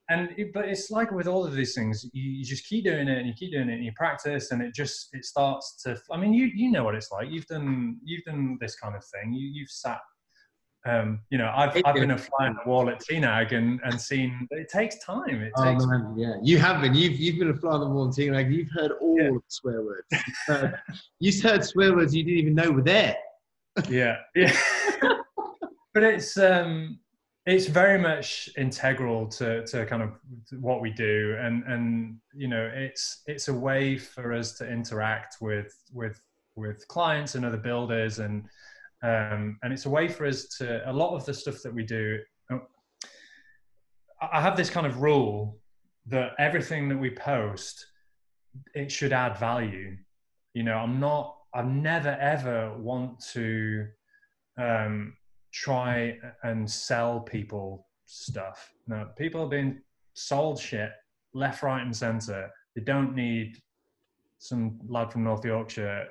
Speaker 2: And it, but it's like with all of these things, you, you, just keep doing it and you keep doing it and you practice and it just it starts to. I mean, you you know what it's like. You've done you've done this kind of thing. You you've sat um, you know, I've, I've been a fly on the wall at TNAG and, and seen it takes time. It
Speaker 3: oh,
Speaker 2: takes
Speaker 3: man, yeah. You have been. You've you've been a fly on the wall at TNAG. You've heard all yeah. the swear words. You've heard, you've heard swear words you didn't even know were there.
Speaker 2: yeah, yeah. but it's um, it's very much integral to to kind of what we do, and and you know, it's it's a way for us to interact with with with clients and other builders and um, and it's a way for us to a lot of the stuff that we do oh, i have this kind of rule that everything that we post it should add value. You know i'm not i never ever want to um, try and sell people stuff. No people are being sold shit left right and center. They don't need some lad from north yorkshire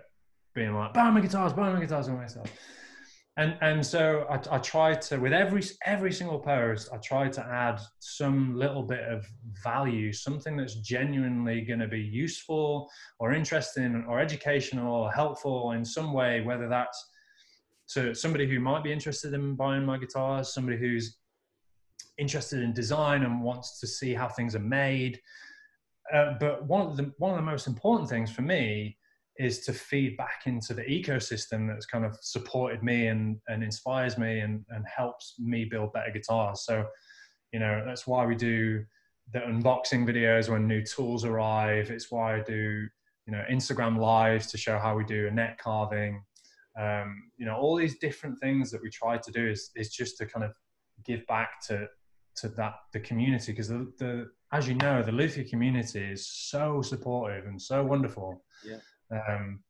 Speaker 2: being like, buy my guitars, buy my guitars, and myself. And and so I, I try to with every every single post, I try to add some little bit of value, something that's genuinely going to be useful or interesting or educational or helpful in some way, whether that's to somebody who might be interested in buying my guitars, somebody who's interested in design and wants to see how things are made. Uh, but one of the one of the most important things for me is to feed back into the ecosystem that's kind of supported me and, and inspires me and, and helps me build better guitars. So, you know, that's why we do the unboxing videos when new tools arrive. It's why I do, you know, Instagram lives to show how we do a neck carving. Um, you know, all these different things that we try to do is, is just to kind of give back to, to that, the community. Because the, the, as you know, the luthier community is so supportive and so wonderful.
Speaker 3: Yeah.
Speaker 2: Um,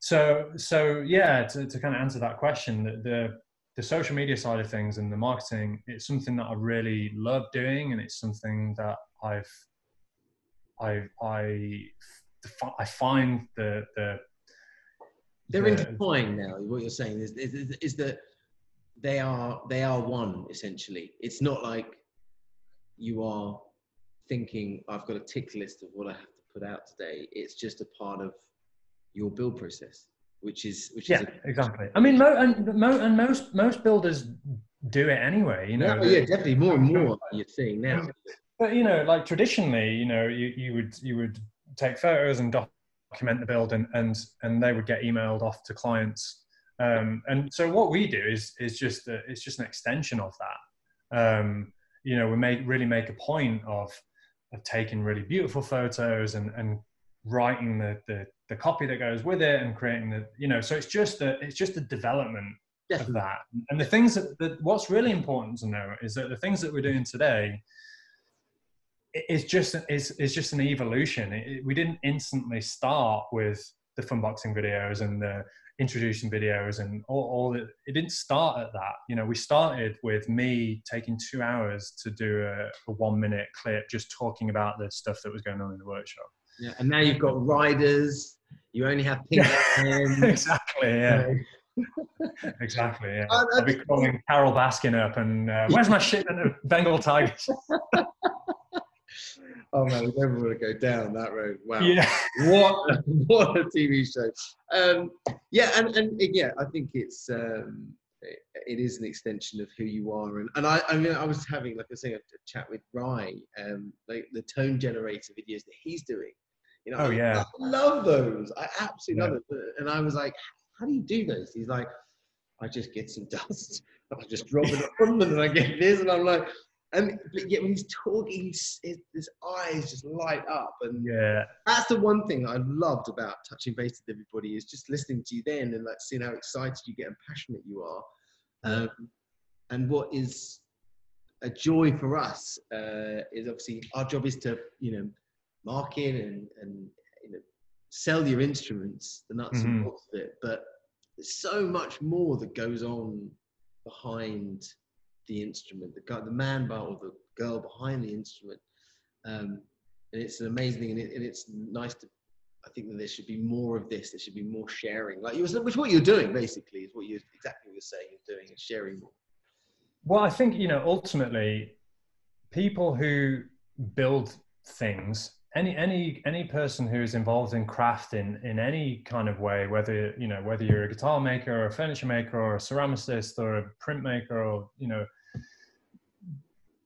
Speaker 2: so, so yeah, to, to kind of answer that question, the, the, the social media side of things and the marketing, it's something that I really love doing, and it's something that I've, I, I, I find the the
Speaker 3: they're the, intertwined now. What you're saying is, is, is that they are they are one essentially. It's not like you are thinking I've got a tick list of what I have to put out today. It's just a part of your build process, which is which
Speaker 2: yeah,
Speaker 3: is
Speaker 2: a, exactly. I mean, mo- and, mo- and most most builders do it anyway. You know,
Speaker 3: yeah, yeah definitely more and more you're seeing now.
Speaker 2: But you know, like traditionally, you know, you, you would you would take photos and document the build, and and and they would get emailed off to clients. Um, and so what we do is is just a, it's just an extension of that. Um, you know, we make really make a point of of taking really beautiful photos and and writing the, the the copy that goes with it and creating the you know so it's just the it's just the development Definitely. of that. And the things that, that what's really important to know is that the things that we're doing today is just is is just an evolution. It, we didn't instantly start with the fun boxing videos and the introducing videos and all, all it, it didn't start at that. You know we started with me taking two hours to do a, a one minute clip just talking about the stuff that was going on in the workshop
Speaker 3: Yeah, and now you've got riders. You only have pink
Speaker 2: exactly. Yeah. exactly. Yeah. I'll be calling Carole Baskin up and uh, where's my shipment of Bengal tigers?
Speaker 3: oh man, we never want to go down that road. Wow.
Speaker 2: Yeah.
Speaker 3: What what a TV show. Um, yeah, and, and yeah, I think it's um, it, it is an extension of who you are. And, and I, I mean, I was having, like I say, a, a chat with Rye, um, like the tone generator videos that he's doing. You know,
Speaker 2: oh,
Speaker 3: I,
Speaker 2: yeah.
Speaker 3: I love those. I absolutely
Speaker 2: Yeah.
Speaker 3: love it. And I was like, how do you do those? He's like, I just get some dust. I just drop it on them and I get this. And I'm like, and but yet when he's talking, he's, his eyes just light up. And
Speaker 2: Yeah.
Speaker 3: that's the one thing I loved about touching base with everybody is just listening to you then and like seeing how excited you get and passionate you are. Um, and what is a joy for us uh, is obviously our job is to you know market and and you know sell your instruments, the nuts and
Speaker 2: Mhm.
Speaker 3: bolts of it. But there's so much more that goes on behind the instrument, the guy, the man bar or the girl behind the instrument. Um, and it's an amazing thing, and, it, and it's nice to. I think that there should be more of this. There should be more sharing, like you, which what you're doing basically is what you exactly what you're saying you're doing, is sharing more.
Speaker 2: Well, I think, you know, ultimately, people who build things, any any any person who is involved in craft in in any kind of way, whether you know whether you're a guitar maker or a furniture maker or a ceramicist or a printmaker or you know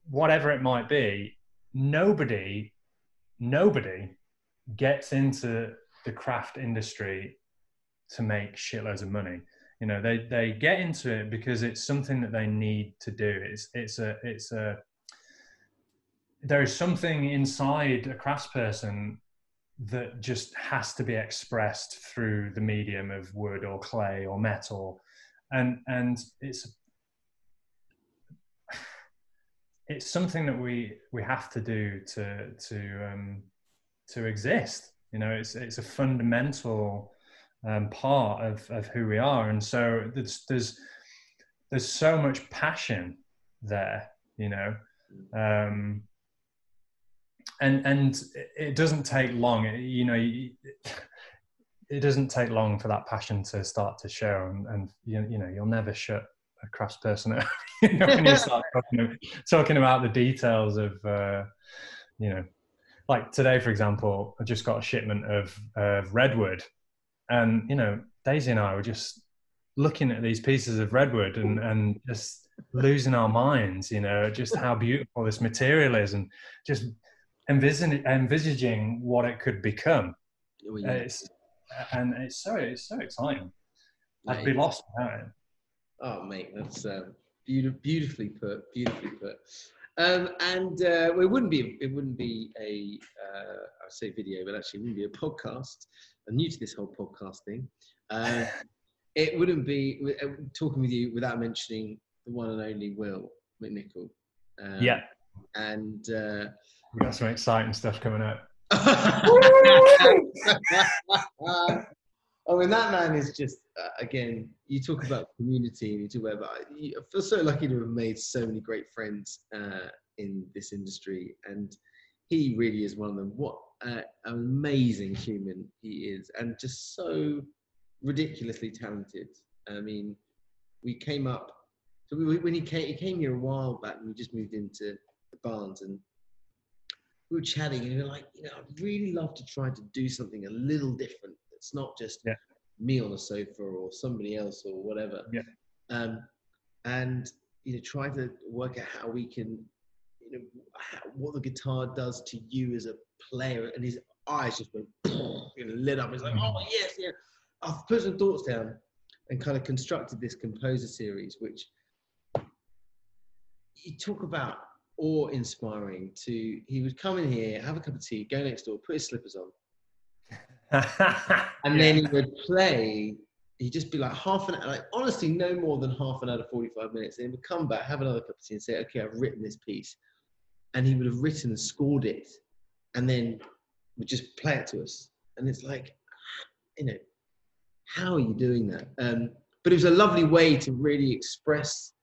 Speaker 2: whatever it might be, nobody nobody gets into the craft industry to make shitloads of money. You know they they get into it because it's something that they need to do. It's it's a it's a there is something inside a craftsperson that just has to be expressed through the medium of wood or clay or metal. And and it's it's something that we we have to do to to um to exist. You know it's it's a fundamental um, part of, of who we are. And so there's there's there's so much passion there you know um, and and it doesn't take long It- you know it, it doesn't take long for that passion to start to show. And, and you, you know you'll never shut a craftsperson up you know, when you start talking, talking about the details of uh, you know like today for example i just got a shipment of uh, redwood. And you know daisy and i were just looking at these pieces of redwood and and just losing our minds you know just how beautiful this material is and just envisaging envisaging what it could become Uh,
Speaker 3: yeah.
Speaker 2: it's and it's so it's so exciting i'd be lost without it
Speaker 3: Oh, mate, that's um, beauti- beautifully put. Beautifully put. Um, and uh, well, it wouldn't be it wouldn't be a uh, I say video, but actually it wouldn't be a podcast. I'm new to this whole podcast thing. Uh, it wouldn't be uh, talking with you without mentioning the one and only Will McNicol. Um,
Speaker 2: yeah
Speaker 3: and.
Speaker 2: We've got some exciting stuff coming up
Speaker 3: I mean, that man is just, uh, again, you talk about community and you talk about, I you- I feel so lucky to have made so many great friends uh, in this industry. And he really is one of them. What an amazing human he is, and just so ridiculously talented. I mean, we came up, so we, when he came, he came here a while back and we just moved into the Barnes and we were chatting and we were like, you know, I'd really love to try to do something a little different. It's not just
Speaker 2: Yeah.
Speaker 3: me on a sofa or somebody else or whatever.
Speaker 2: Yeah.
Speaker 3: Um, and you know, try to work out how we can, you know, how, what the guitar does to you as a player. And his eyes just went, you know, lit up. He's like, oh yes, yeah. I've put some thoughts down and kind of constructed this composer series, which you talk about awe-inspiring. To he would come in here, have a cup of tea, go next door, put his slippers on, and then he would play. He'd just be like half an hour, like honestly, no more than half an hour to 45 minutes. And he would come back, have another cup of tea, and say, Okay, I've written this piece. And he would have written and scored it, and then would just play it to us. And it's like, you know, how are you doing that? Um, but it was a lovely way to really express,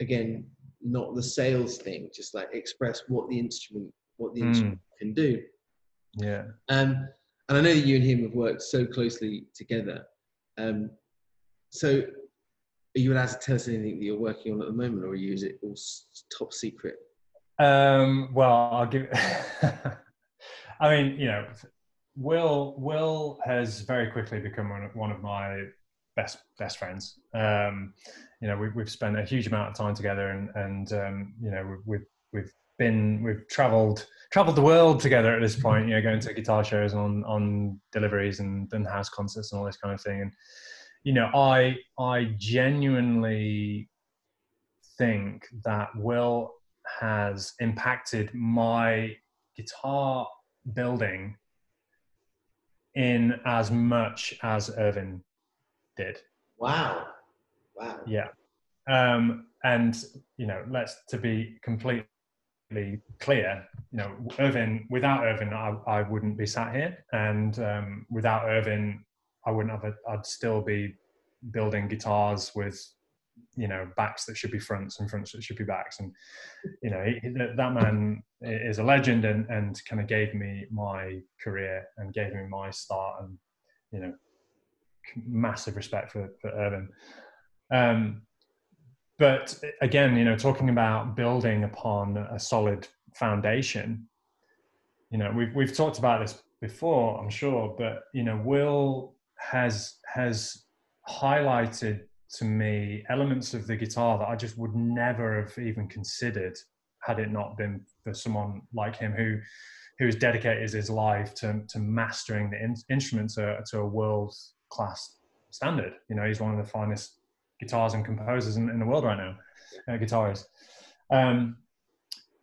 Speaker 3: again, not the sales thing, just like express what the instrument, what the
Speaker 2: Mm.
Speaker 3: instrument can do.
Speaker 2: Yeah.
Speaker 3: Um, and I know that you and him have worked so closely together. Um, so, are you allowed to tell us anything that you're working on at the moment, or is it all top secret?
Speaker 2: Um, well, I'll give. I mean, you know, Will Will has very quickly become one of, one of my best best friends. Um, you know, we've we've spent a huge amount of time together, and and um, you know, we've we've been we've travelled travelled the world together at this point. You know, going to guitar shows on on deliveries and, and house concerts and all this kind of thing. And you know, I I genuinely think that Will has impacted my guitar building in as much as Ervin did.
Speaker 3: Wow. Wow.
Speaker 2: Yeah. Um, and, you know, let's to be completely clear, you know, Ervin, without Ervin, I, I wouldn't be sat here. And um, without Ervin, I wouldn't have, a, I'd still be building guitars with you know backs that should be fronts and fronts that should be backs and you know he, that man is a legend and and kind of gave me my career and gave me my start and you know massive respect for for Ervin um but again you know talking about building upon a solid foundation you know we've we've talked about this before i'm sure but you know will has has highlighted to me elements of the guitar that I just would never have even considered had it not been for someone like him who who has dedicated his life to, to mastering the in, instrument to, to a world class standard. You know, he's one of the finest guitars and composers in, in the world right now, uh, guitarists. Um,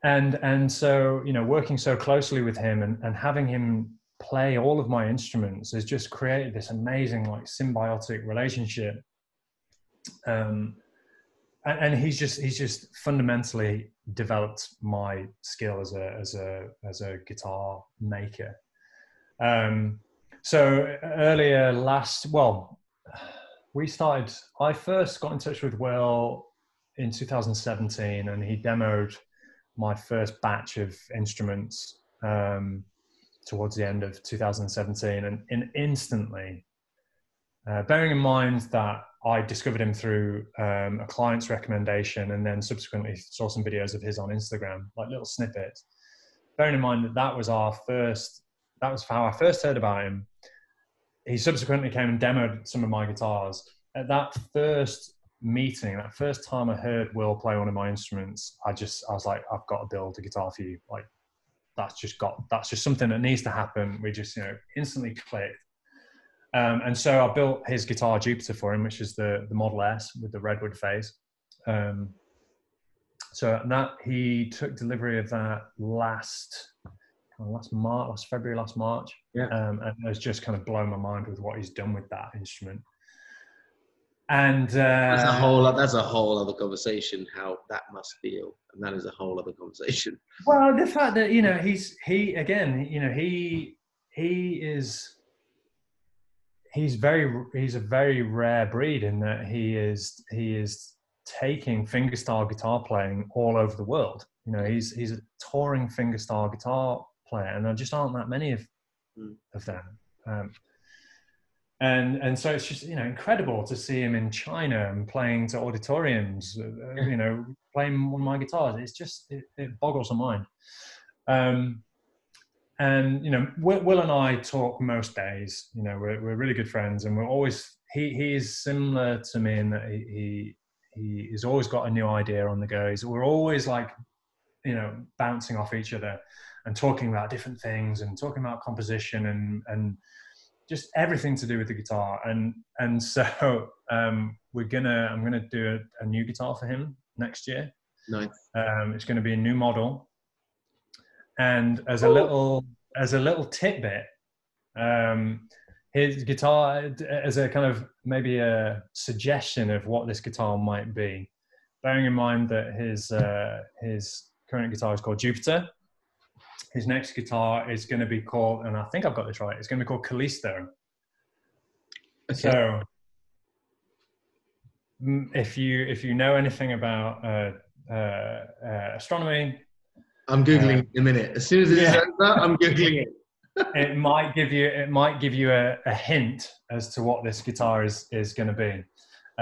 Speaker 2: and and so you know, working so closely with him and, and having him play all of my instruments has just created this amazing like symbiotic relationship um, and, and, he's just he's just fundamentally developed my skill as a as a as a guitar maker. Um, so earlier last well, we started. I first got in touch with Will in 2017, and he demoed my first batch of instruments um, towards the end of 2017, and, and instantly, uh, bearing in mind that I discovered him through um, a client's recommendation and then subsequently saw some videos of his on Instagram, like little snippets. Bearing in mind that that was our first, that was how I first heard about him. He subsequently came and demoed some of my guitars. At that first meeting, that first time I heard Will play one of my instruments, I just, I was like, I've got to build a guitar for you. Like, that's just got, that's just something that needs to happen. We just, you know, instantly clicked um, and so I built his guitar Jupiter for him, which is the, the Model S with the redwood phase. Um, so that he took delivery of that last last March, last February, last March.
Speaker 3: Yeah.
Speaker 2: Um, and it's just kind of blown my mind with what he's done with that instrument. And uh,
Speaker 3: that's a whole that's a whole other conversation. How that must feel, and that is a whole other conversation.
Speaker 2: Well, the fact that you know he's he again, you know he he is he's very he's a very rare breed in that he is he is taking fingerstyle guitar playing all over the world. You know, he's he's a touring fingerstyle guitar player, and there just aren't that many of mm. of them. Um, and and so it's just you know incredible to see him in China and playing to auditoriums. Uh, you know, playing one of my guitars. It's just it, it boggles the mind. Um, and you know will, will, and i talk most days you know we're, we're really good friends and we're always he he's similar to me in that he, he he he's always got a new idea on the go he's, we're always like you know bouncing off each other and talking about different things and talking about composition and and just everything to do with the guitar and and so um we're gonna i'm gonna do a, a new guitar for him next year
Speaker 3: nice
Speaker 2: um it's going to be a new model and as a little as a little tidbit, um, his guitar as a kind of maybe a suggestion of what this guitar might be. Bearing in mind that his uh, his current guitar is called Jupiter. His next guitar is going to be called, and I think I've got this right. It's going to be called Callisto. Okay. So, if you if you know anything about uh, uh, uh astronomy,
Speaker 3: I'm googling uh, in a minute. As soon as it yeah. over, I'm googling it.
Speaker 2: it might give you it might give you a, a hint as to what this guitar is is going to be.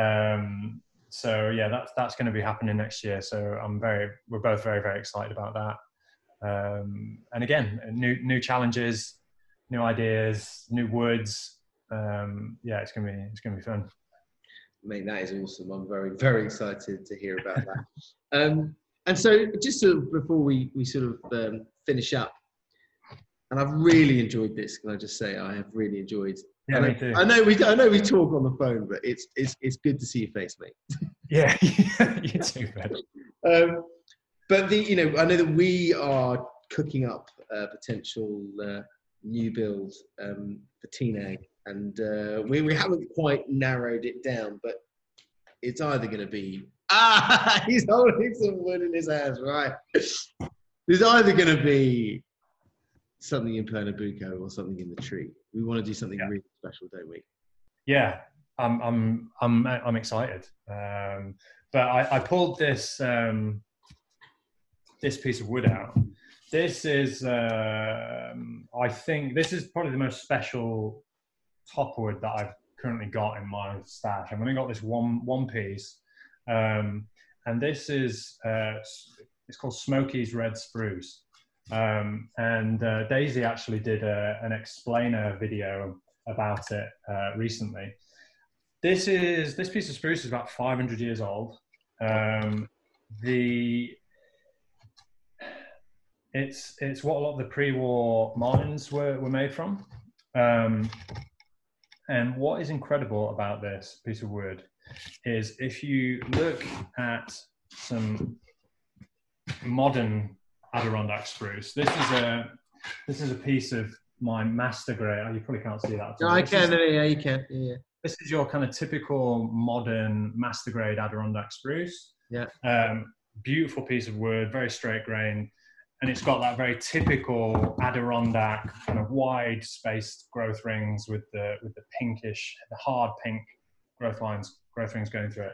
Speaker 2: Um, so yeah, that's that's going to be happening next year. So I'm very we're both very very excited about that. Um, and again, new new challenges, new ideas, new woods. Um, yeah, it's gonna be it's gonna be fun.
Speaker 3: Mate, that is awesome. I'm very very excited to hear about that. um, and so, just sort of before we we sort of um, finish up, and I've really enjoyed this. Can I just say I have really enjoyed.
Speaker 2: Yeah,
Speaker 3: I
Speaker 2: me too.
Speaker 3: I know we I know we talk on the phone, but it's it's it's good to see your face, mate.
Speaker 2: Yeah, you too, Ben.
Speaker 3: But the you know I know that we are cooking up a potential uh, new build um, for Tinag, and uh, we we haven't quite narrowed it down, but it's either going to be ah he's holding some wood in his hands, right? There's either going to be something in Pernambuco or something in the tree. We want to do something
Speaker 2: Yeah.
Speaker 3: really special, don't we?
Speaker 2: Yeah, I'm I'm I'm I'm excited. Um, but I, I pulled this um, this piece of wood out. This is um, I think this is probably the most special top wood that I've currently got in my stash. I've only got this one one piece, um, and this is uh, it's called Smoky's Red Spruce. Um, and uh, Daisy actually did a, an explainer video about it uh, recently. This is this piece of spruce is about 500 years old. Um, the it's it's what a lot of the pre-war mines were, were made from. Um, and what is incredible about this piece of wood is if you look at some modern Adirondack spruce, this is a this is a piece of my master grade. Oh, you probably can't see that. at all.
Speaker 3: I
Speaker 2: This is-
Speaker 3: can, yeah, you can, yeah.
Speaker 2: this is your kind of typical modern master grade Adirondack spruce.
Speaker 3: Yeah.
Speaker 2: Um, beautiful piece of wood, very straight grain, and it's got that very typical Adirondack kind of wide spaced growth rings with the with the pinkish, the hard pink growth lines, growth rings going through it.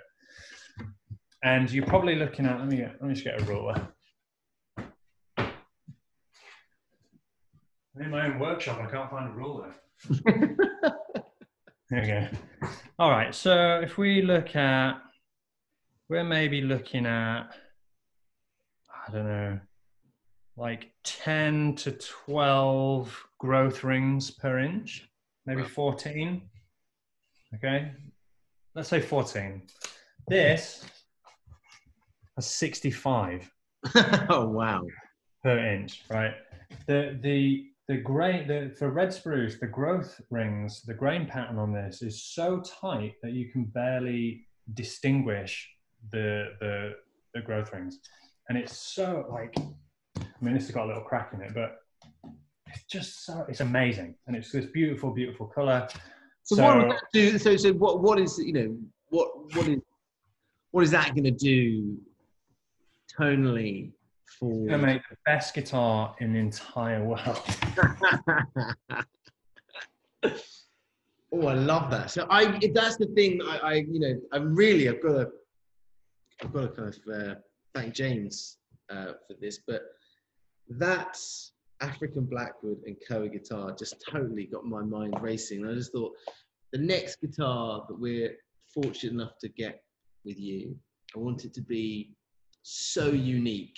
Speaker 2: And you're probably looking at. Let me get, let me just get a ruler. I'm in my own workshop. I can't find a ruler. There we go. All right. So if we look at, we're maybe looking at, I don't know, like 10 to 12 growth rings per inch, maybe
Speaker 3: Wow.
Speaker 2: 14. Okay. Let's say 14. This has 65
Speaker 3: oh wow.
Speaker 2: per inch, right? The the the grain the for red spruce, the growth rings, the grain pattern on this is so tight that you can barely distinguish the the the growth rings, and it's so like, I mean, this has got a little crack in it, but it's just so it's amazing, and it's this beautiful, beautiful color.
Speaker 3: So, what would that do? So, so what? What is you know what? What is what is that going to do tonally for?
Speaker 2: It's gonna make the best guitar in the entire world.
Speaker 3: oh, I love that. So, I that's the thing. I, I you know, I really, I've got to, I've got to kind of uh, thank James uh, for this, but that African Blackwood and Koa guitar just totally got my mind racing. I just thought the next guitar that we're fortunate enough to get with you, I want it to be so unique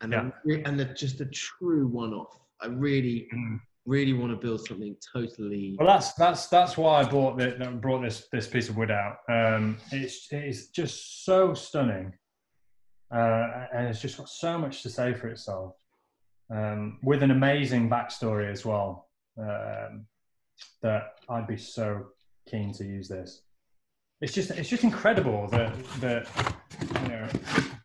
Speaker 3: and a, and a, just a true one-off. I really,
Speaker 2: Mm.
Speaker 3: really want to build something totally.
Speaker 2: Well, that's that's that's why I brought the, that brought this this piece of wood out. Um, it's it's just so stunning, uh, and it's just got so much to say for itself, um, with an amazing backstory as well. Um, that I'd be so keen to use this. It's just it's just incredible that that you know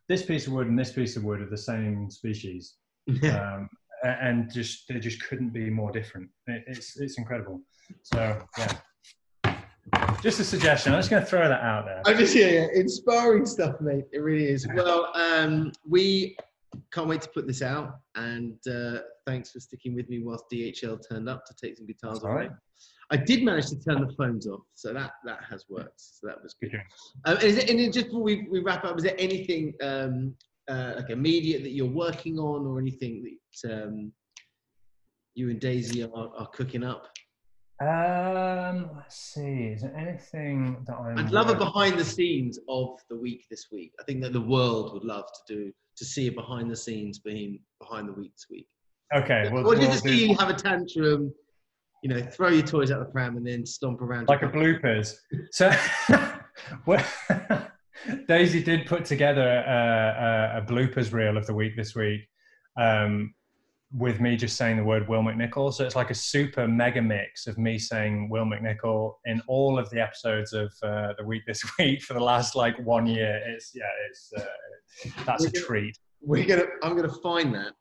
Speaker 2: this piece of wood and this piece of wood are the same species um, and just they just couldn't be more different. It, it's it's incredible. So yeah, just a suggestion. I'm just going to throw that out there.
Speaker 3: I just yeah, yeah, inspiring stuff, mate. It really is. Well, um, we can't wait to put this out, and uh, thanks for sticking with me whilst DHL turned up to take some guitars away.
Speaker 2: right.
Speaker 3: I did manage to turn the phones off, so that that has worked. So that was good. Um, is it, and then just before we, we wrap up, is there anything um, uh, like immediate that you're working on, or anything that um, you and Daisy are, are cooking up?
Speaker 2: Um, let's see. Is there anything that I'm?
Speaker 3: I'd love a behind the scenes of the week this week. I think that the world would love to do to see a behind the scenes being behind the week this week.
Speaker 2: Okay, we'll,
Speaker 3: or just
Speaker 2: we'll
Speaker 3: to
Speaker 2: do
Speaker 3: see you have a tantrum, you know, throw your toys out the pram and then stomp around.
Speaker 2: like a bloopers. So, well, Daisy did put together a, a, a bloopers reel of the week this week, um, with me just saying the word Will McNicol. So it's like a super mega mix of me saying Will McNicol in all of the episodes of uh, the week this week for the last like one year. It's yeah, it's uh, that's a
Speaker 3: We're gonna-
Speaker 2: treat.
Speaker 3: We're gonna. I'm gonna find that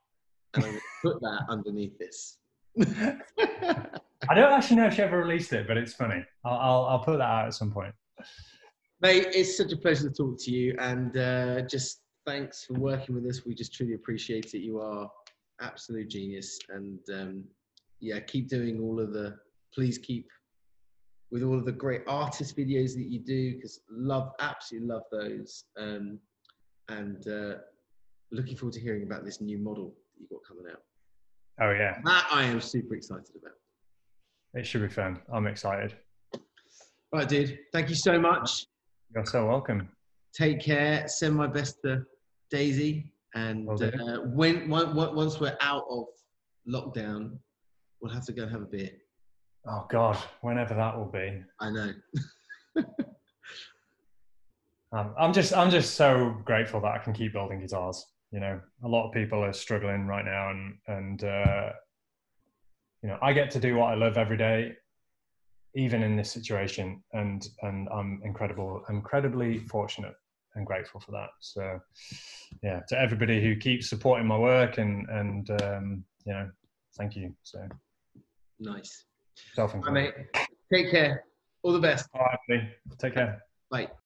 Speaker 3: and I'm gonna put that underneath this.
Speaker 2: I don't actually know if she ever released it, but it's funny. I'll, I'll, I'll put that out at some point.
Speaker 3: Mate, it's such a pleasure to talk to you, and uh, just thanks for working with us. We just truly appreciate it. You are absolute genius, and um, yeah, keep doing all of the. Please keep with all of the great artist videos that you do, because love, absolutely love those. Um, and uh, looking forward to hearing about this new model that you got coming out.
Speaker 2: Oh yeah,
Speaker 3: That I am super excited about.
Speaker 2: it should be fun. I'm excited.
Speaker 3: Right, dude. Thank you so much.
Speaker 2: You're so welcome.
Speaker 3: take care. Send my best to Daisy, and
Speaker 2: do.
Speaker 3: uh, when on- once we're out of lockdown, we'll have to go and have a beer.
Speaker 2: Oh God, whenever that will be.
Speaker 3: I know.
Speaker 2: Um, I'm just, I'm just so grateful that I can keep building guitars. You know, a lot of people are struggling right now, and and uh, you know, I get to do what I love every day, even in this situation, and and I'm incredible, incredibly fortunate and grateful for that. So, yeah, to everybody who keeps supporting my work and and um, you know, thank you. So
Speaker 3: Nice.
Speaker 2: self
Speaker 3: right, mate. Take care. All the best.
Speaker 2: All right, take care.
Speaker 3: Bye.